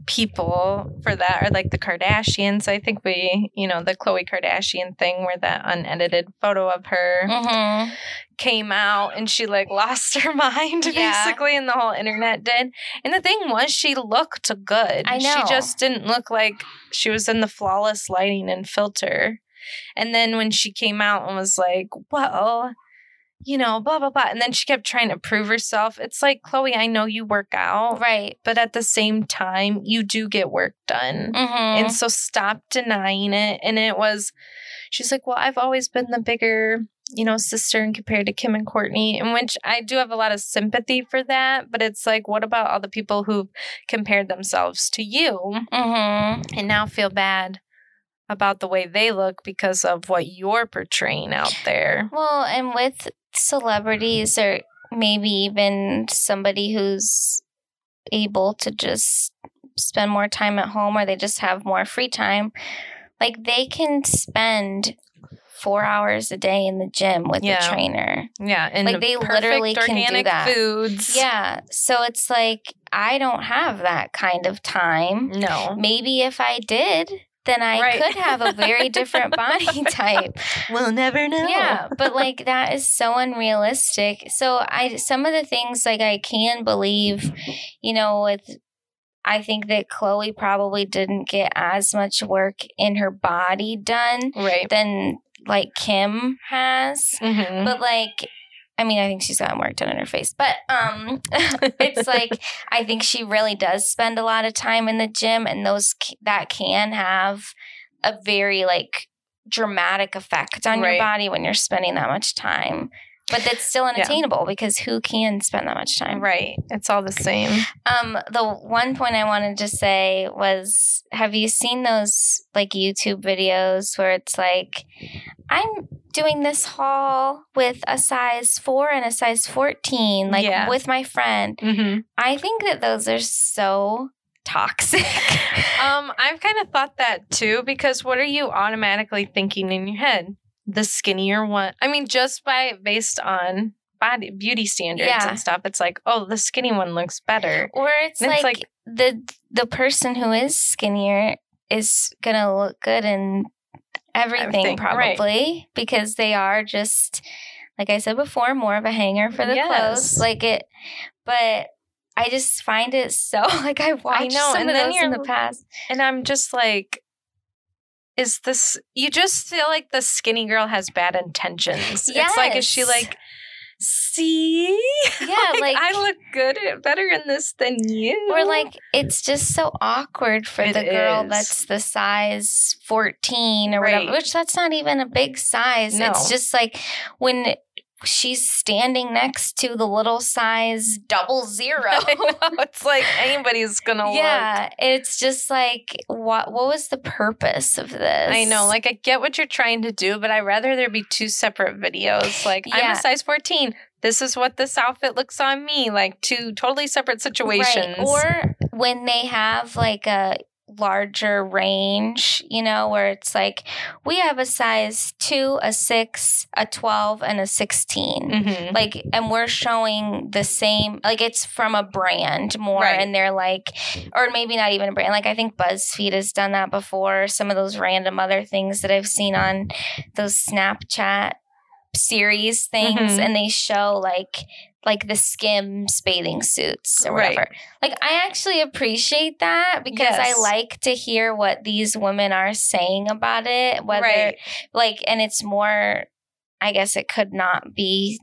people for that are like the Kardashians. I think we, you know, the Khloe Kardashian thing where that unedited photo of her Mm-hmm. came out and she like lost her mind Yeah. basically and the whole internet did. And the thing was she looked good. I know. She just didn't look like she was in the flawless lighting and filter. And then when she came out and was like, well, you know, blah blah blah. And then she kept trying to prove herself. It's like, Khloe, I know you work out, Right. but at the same time, you do get work done. Mm-hmm. And so stop denying it. And it was, she's like, well, I've always been the bigger, you know, sister and compared to Kim and Kourtney, in which I do have a lot of sympathy for that. But it's like, what about all the people who compared themselves to you mm-hmm. and now feel bad about the way they look because of what you're portraying out there? Well, and with celebrities or maybe even somebody who's able to just spend more time at home or they just have more free time, like they can spend four hours a day in the gym with Yeah. a trainer. Yeah. And Like, they literally can do that. foods. Yeah. So it's like, I don't have that kind of time. No. Maybe if I did, then I Right. could have a very different body type. We'll never know. Yeah, but like that is so unrealistic. So I some of the things like I can believe, you know, with I think that Khloe probably didn't get as much work in her body done right. than like Kim has. Mhm. But like I mean, I think she's gotten work done in her face. But um it's like I think she really does spend a lot of time in the gym and those that can have a very like dramatic effect on Right. your body when you're spending that much time. But that's still unattainable because who can spend that much time? Right. It's all the same. Um, the one point I wanted to say was have you seen those like YouTube videos where it's like, I'm doing this haul with a size four and a size 14, like Yeah. with my friend? Mm-hmm. I think that those are so toxic. Um, I've kind of thought that too because what are you automatically thinking in your head? The skinnier one. I mean, just by based on body beauty standards Yeah. and stuff, it's like, oh, the skinny one looks better. or it's like, it's like- the the person who is skinnier is gonna look good in everything, Everything, right. probably because they are just like I said before, more of a hanger for the Yes. clothes. Like it, but I just find it so like I watched know, some and of then those in the past. And I'm just like, is this? You just feel like the skinny girl has bad intentions. It's like, is she like? See, Yeah, like, like- I look good, uh, better in this than you. Or like it's just so awkward for It the girl is. that's the size 14 or Right. whatever, which that's not even a big size. No. It's just like when she's standing next to the little size double zero. It's like anybody's gonna look. yeah, it's just like what what was the purpose of this? I know, like I get what you're trying to do, but I'd rather there be two separate videos. Like I'm a size 14. This is what this outfit looks on me. Like two totally separate situations. Right. Or when they have like a larger range, you know, where it's like we have a size 2, a 6, a 12 and a 16. Mhm. Like and we're showing the same like it's from a brand more Right. and they're like or maybe not even a brand. Like I think BuzzFeed has done that before. Some of those random other things that I've seen on those Snapchat series things Mhm. and they show like like the skims bathing suits or Right. whatever. Like I actually appreciate that because I like to hear what these women are saying about it. Whether Right. like and it's more I guess it could not be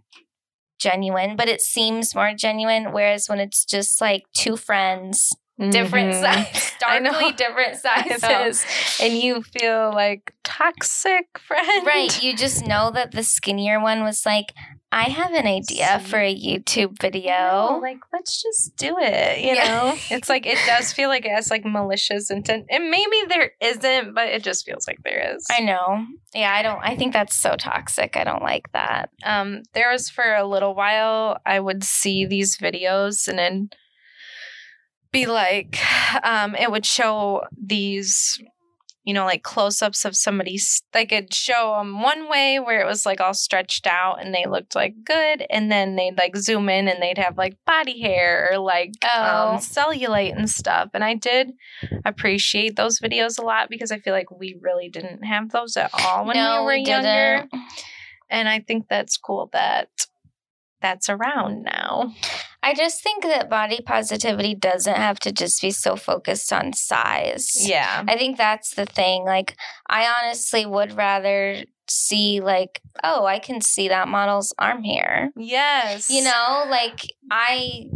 genuine, but it seems more genuine. Whereas when it's just like two friends, different Mhm. size, I starkly different sizes. And you feel like toxic friend. Right. You just know that the skinnier one was like, I have an idea for a YouTube No, video. like let's just do it. You Yeah. know, it's like it does feel like it has like malicious intent, and maybe there isn't, but it just feels like there is. I know. Yeah, I don't I think that's so toxic. I don't like that. um, there was for a little while I would see these videos and then be like, um, it would show these you know, like close ups of somebody's, they could show them one way where it was like all stretched out and they looked like good. And then they'd like zoom in and they'd have like body hair or like Oh. um, cellulite and stuff. And I did appreciate those videos a lot because I feel like we really didn't have those at all when no, we were we younger. And I think that's cool that that's around now. I just think that body positivity doesn't have to just be so focused on size. Yeah. I think that's the thing. Like, I honestly would rather see, like, oh, I can see that model's arm here. Yes. You know, like, I,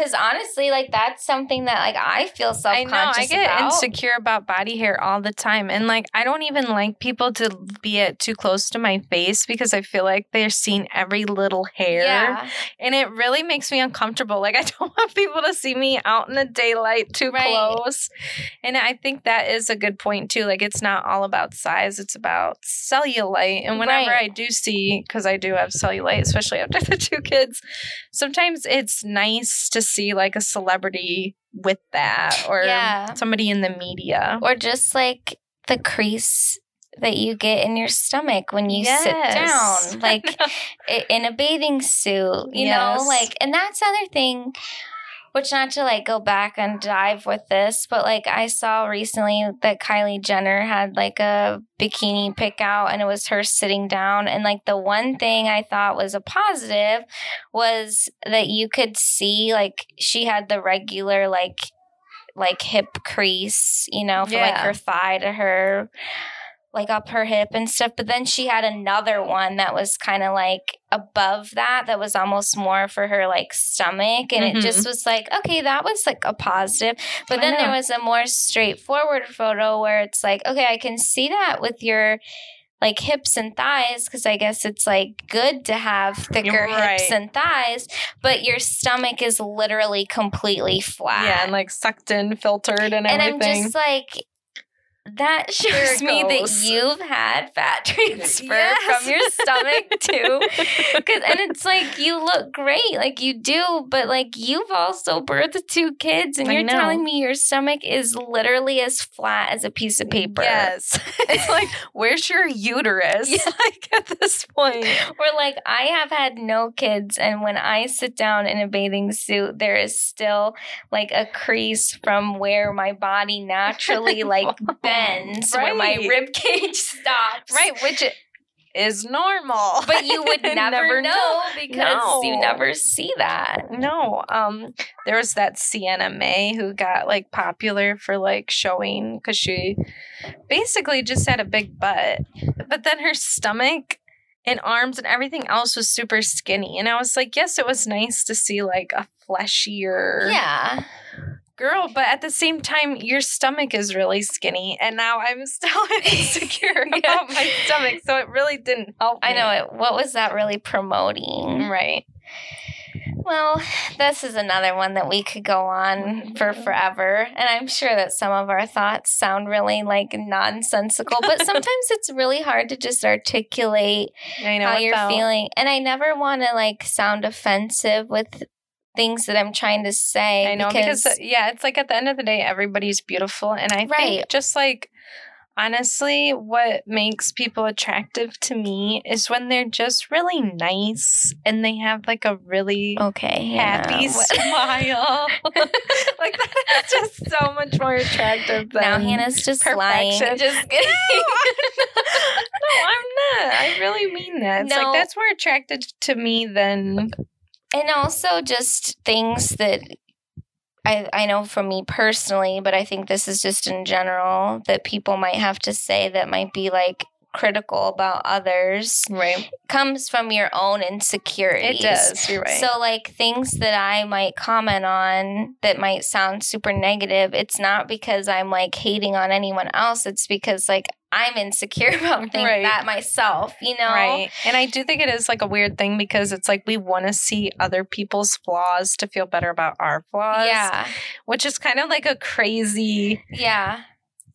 because honestly, like, that's something that, like, I feel self I conscious know. I get about. insecure about body hair all the time. And like, I don't even like people to be at too close to my face because I feel like they're seeing every little hair. Yeah. And it really makes me uncomfortable. Like, I don't want people to see me out in the daylight too Right. close. And I think that is a good point, too. Like, it's not all about size, it's about cellulite. And whenever Right. I do see, because I do have cellulite, especially after the two kids, sometimes it's nice to see like a celebrity with that or Yeah. somebody in the media. Or just like the crease that you get in your stomach when you sit down. Like, in a bathing suit, you Yes. know, like, and that's the other thing, which not to like go back and dive with this, but like I saw recently that Kylie Jenner had like a bikini pick out and it was her sitting down. And like the one thing I thought was a positive was that you could see like she had the regular like, like hip crease, you know, from like her thigh to her like up her hip and stuff. But then she had another one that was kind of like above that, that was almost more for her like stomach. And Mhm. it just was like, okay, that was like a positive. But I then there was a more straightforward photo where it's like, okay, I can see that with your like hips and thighs because I guess it's like good to have thicker Right. hips and thighs, but your stomach is literally completely flat. yeah, and like sucked in, filtered, and, And I'm everything. just like, that shows me that you've had fat transfer Yes. from your stomach too. Cause, and it's like you look great, like you do, but like you've also birthed two kids, and I you're know. telling me your stomach is literally as flat as a piece of paper. Yes. it's like, where's your uterus? Yeah. Like at this point. Where like I have had no kids, and when I sit down in a bathing suit, there is still like a crease from where my body naturally like bends, where my rib cage stops. Right, which is normal. But you would never, know because you never see that. No, um, there was that Sienna Mae who got like popular for like showing because she basically just had a big butt, but then her stomach and arms and everything else was super skinny. And I was like, yes, it was nice to see like a fleshier Yeah. Girl, but at the same time, your stomach is really skinny, and now I'm still insecure about my stomach, so it really didn't help. I me. know it. What was that really promoting? right? Well, this is another one that we could go on for forever. And I'm sure that some of our thoughts sound really like nonsensical, but sometimes it's really hard to just articulate I how you're without- feeling. And I never want to like sound offensive with things that I'm trying to say. I know because, uh, yeah, it's like at the end of the day, everybody's beautiful, and I Right. think just like honestly, what makes people attractive to me is when they're just really nice and they have like a really okay, happy what- smile. like that is just so much more attractive than now Hannah's just lying. perfection. Just kidding. no, I'm not. I really mean that. It's No. like that's more attractive to me than and also just things that I, I know for me personally, but I think this is just in general that people might have to say that might be like critical about others right. comes from your own insecurities. It does. You're right. So, like things that I might comment on that might sound super negative, it's not because I'm like hating on anyone else. It's because like I'm insecure about things Right. that myself, you know? Right. And I do think it is like a weird thing because it's like we want to see other people's flaws to feel better about our flaws. Yeah. Which is kind of like a crazy Yeah.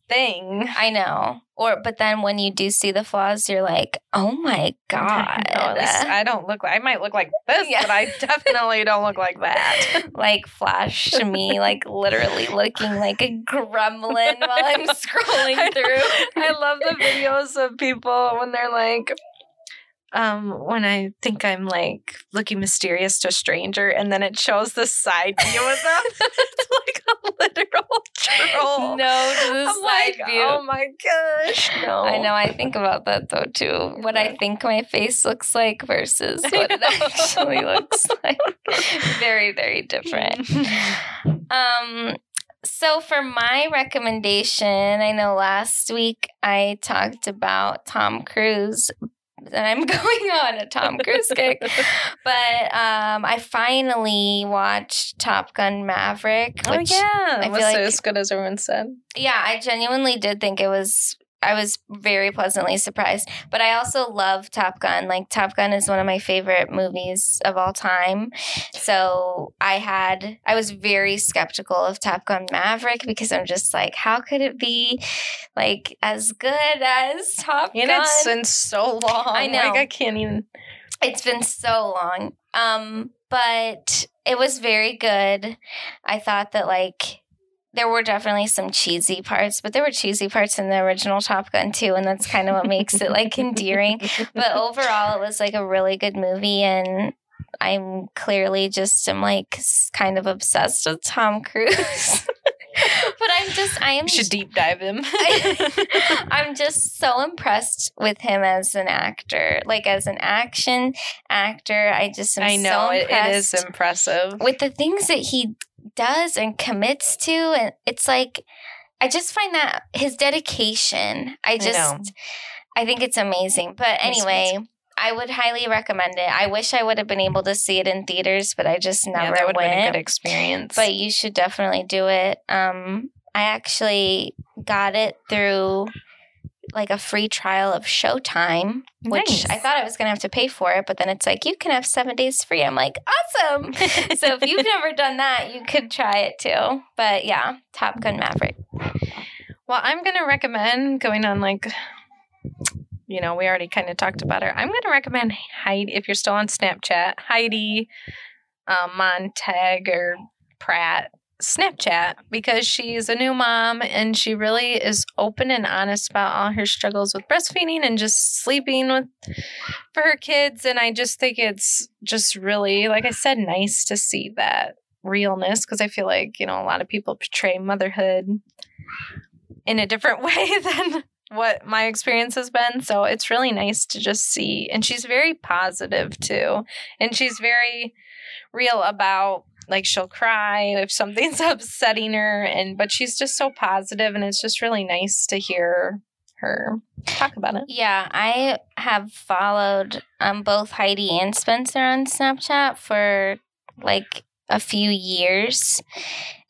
Thing. I know. Or but then when you do see the flaws, you're like, oh my god. No, at least I don't look like I might look like this, Yeah. but I definitely don't look like that. like flash to me, like literally looking like a gremlin while I'm scrolling through. I love the videos of people when they're like, um, when I think I'm like looking mysterious to a stranger, and then it shows the side view of them. it's like a literal troll. No, to the I'm side like, view. oh my gosh, no. I know. I think about that though too. What I think my face looks like versus what it actually looks like. Very, very different. Um. So for my recommendation, I know last week I talked about Tom Cruise, and I'm going on a Tom Cruise kick. But um, I finally watched Top Gun Maverick. Oh Which, yeah, I was like- as good as everyone said? yeah, I genuinely did think it was. I was very pleasantly surprised. But I also love Top Gun. Like Top Gun is one of my favorite movies of all time. So I had I was very skeptical of Top Gun Maverick because I'm just like, how could it be like as good as Top And Gun? it's been so long. I know. Like I can't even. It's been so long. Um, but it was very good. I thought that like there were definitely some cheesy parts, but there were cheesy parts in the original Top Gun too, and that's kind of what makes it like endearing. But overall, it was like a really good movie, and I'm clearly just am like kind of obsessed with Tom Cruise. but I'm just I am We should deep dive him. I- I'm just so impressed with him as an actor, like as an action actor. I just am I know so it, it is impressive. with the things that he does and commits to, and it's like I just find that his dedication. I just know. I, think it's amazing. But anyway. I would highly recommend it. I wish I would have been able to see it in theaters, but I just never yeah, that would have went been a good experience. but you should definitely do it. Um, I actually got it through like a free trial of Showtime, which Nice. I thought I was gonna have to pay for it, but then it's like you can have seven days free. I'm like, awesome. so if you've never done that, you could try it too. But yeah, Top Gun Maverick. Well, I'm going to recommend going on like, you know, we already kind of talked about her. I'm going to recommend Heidi, if you're still on Snapchat, Heidi um, Montag or Pratt Snapchat because she's a new mom and she really is open and honest about all her struggles with breastfeeding and just sleeping with for her kids. And I just think it's just really, like I said, nice to see that realness because I feel like, you know, a lot of people portray motherhood in a different way than what my experience has been. So it's really nice to just see. And she's very positive too. And she's very real about like she'll cry if something's upsetting her and but she's just so positive and it's just really nice to hear her talk about it. Yeah, I have followed um, both Heidi and Spencer on Snapchat for like a few years,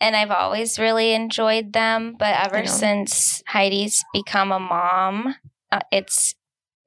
and I've always really enjoyed them. But ever since Heidi's become a mom, uh, it's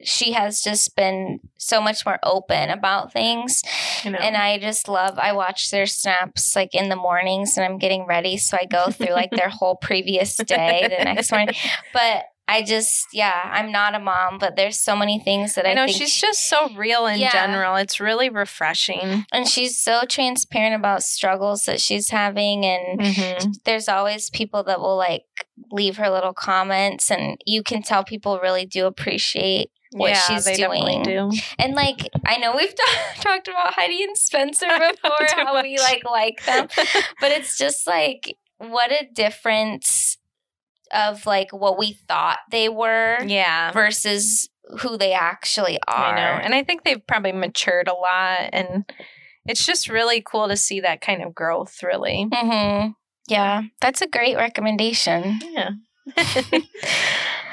she has just been so much more open about things know. and I just love I watch their snaps like in the mornings and I'm getting ready so I go through like their whole previous day the next morning but I just yeah I'm not a mom but there's so many things that I, I know she's just so real in Yeah. general. It's really refreshing. and she's so transparent about struggles that she's having and Mm-hmm. there's always people that will like leave her little comments and you can tell people really do appreciate what yeah, she's doing. do. And like I know we've ta- talked about Heidi and Spencer before, how we like like them, but it's just like what a difference of like what we thought they were yeah. versus who they actually are. I know. And I think they've probably matured a lot and it's just really cool to see that kind of growth really. hmm Yeah, that's a great recommendation. Yeah.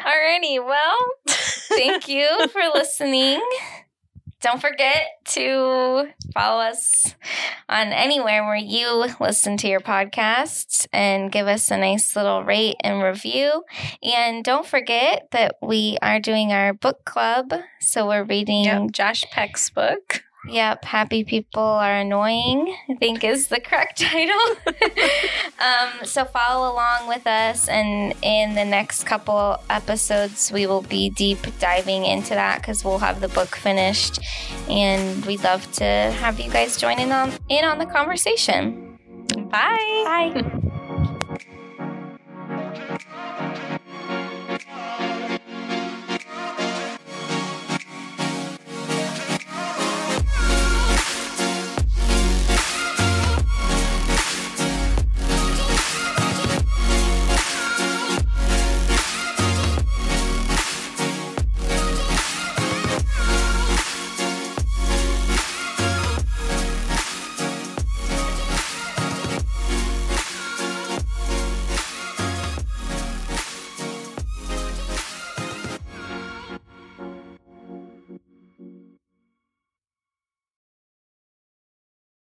Alrighty, well Thank you for listening. Don't forget to follow us on anywhere where you listen to your podcasts and give us a nice little rate and review. And don't forget that we are doing our book club. So we're reading Yep, Josh Peck's book. Yep, happy people are annoying, I think is the correct title. um, so follow along with us, and in the next couple episodes, we will be deep diving into that because we'll have the book finished, and we'd love to have you guys join in on in on the conversation. Bye. Bye.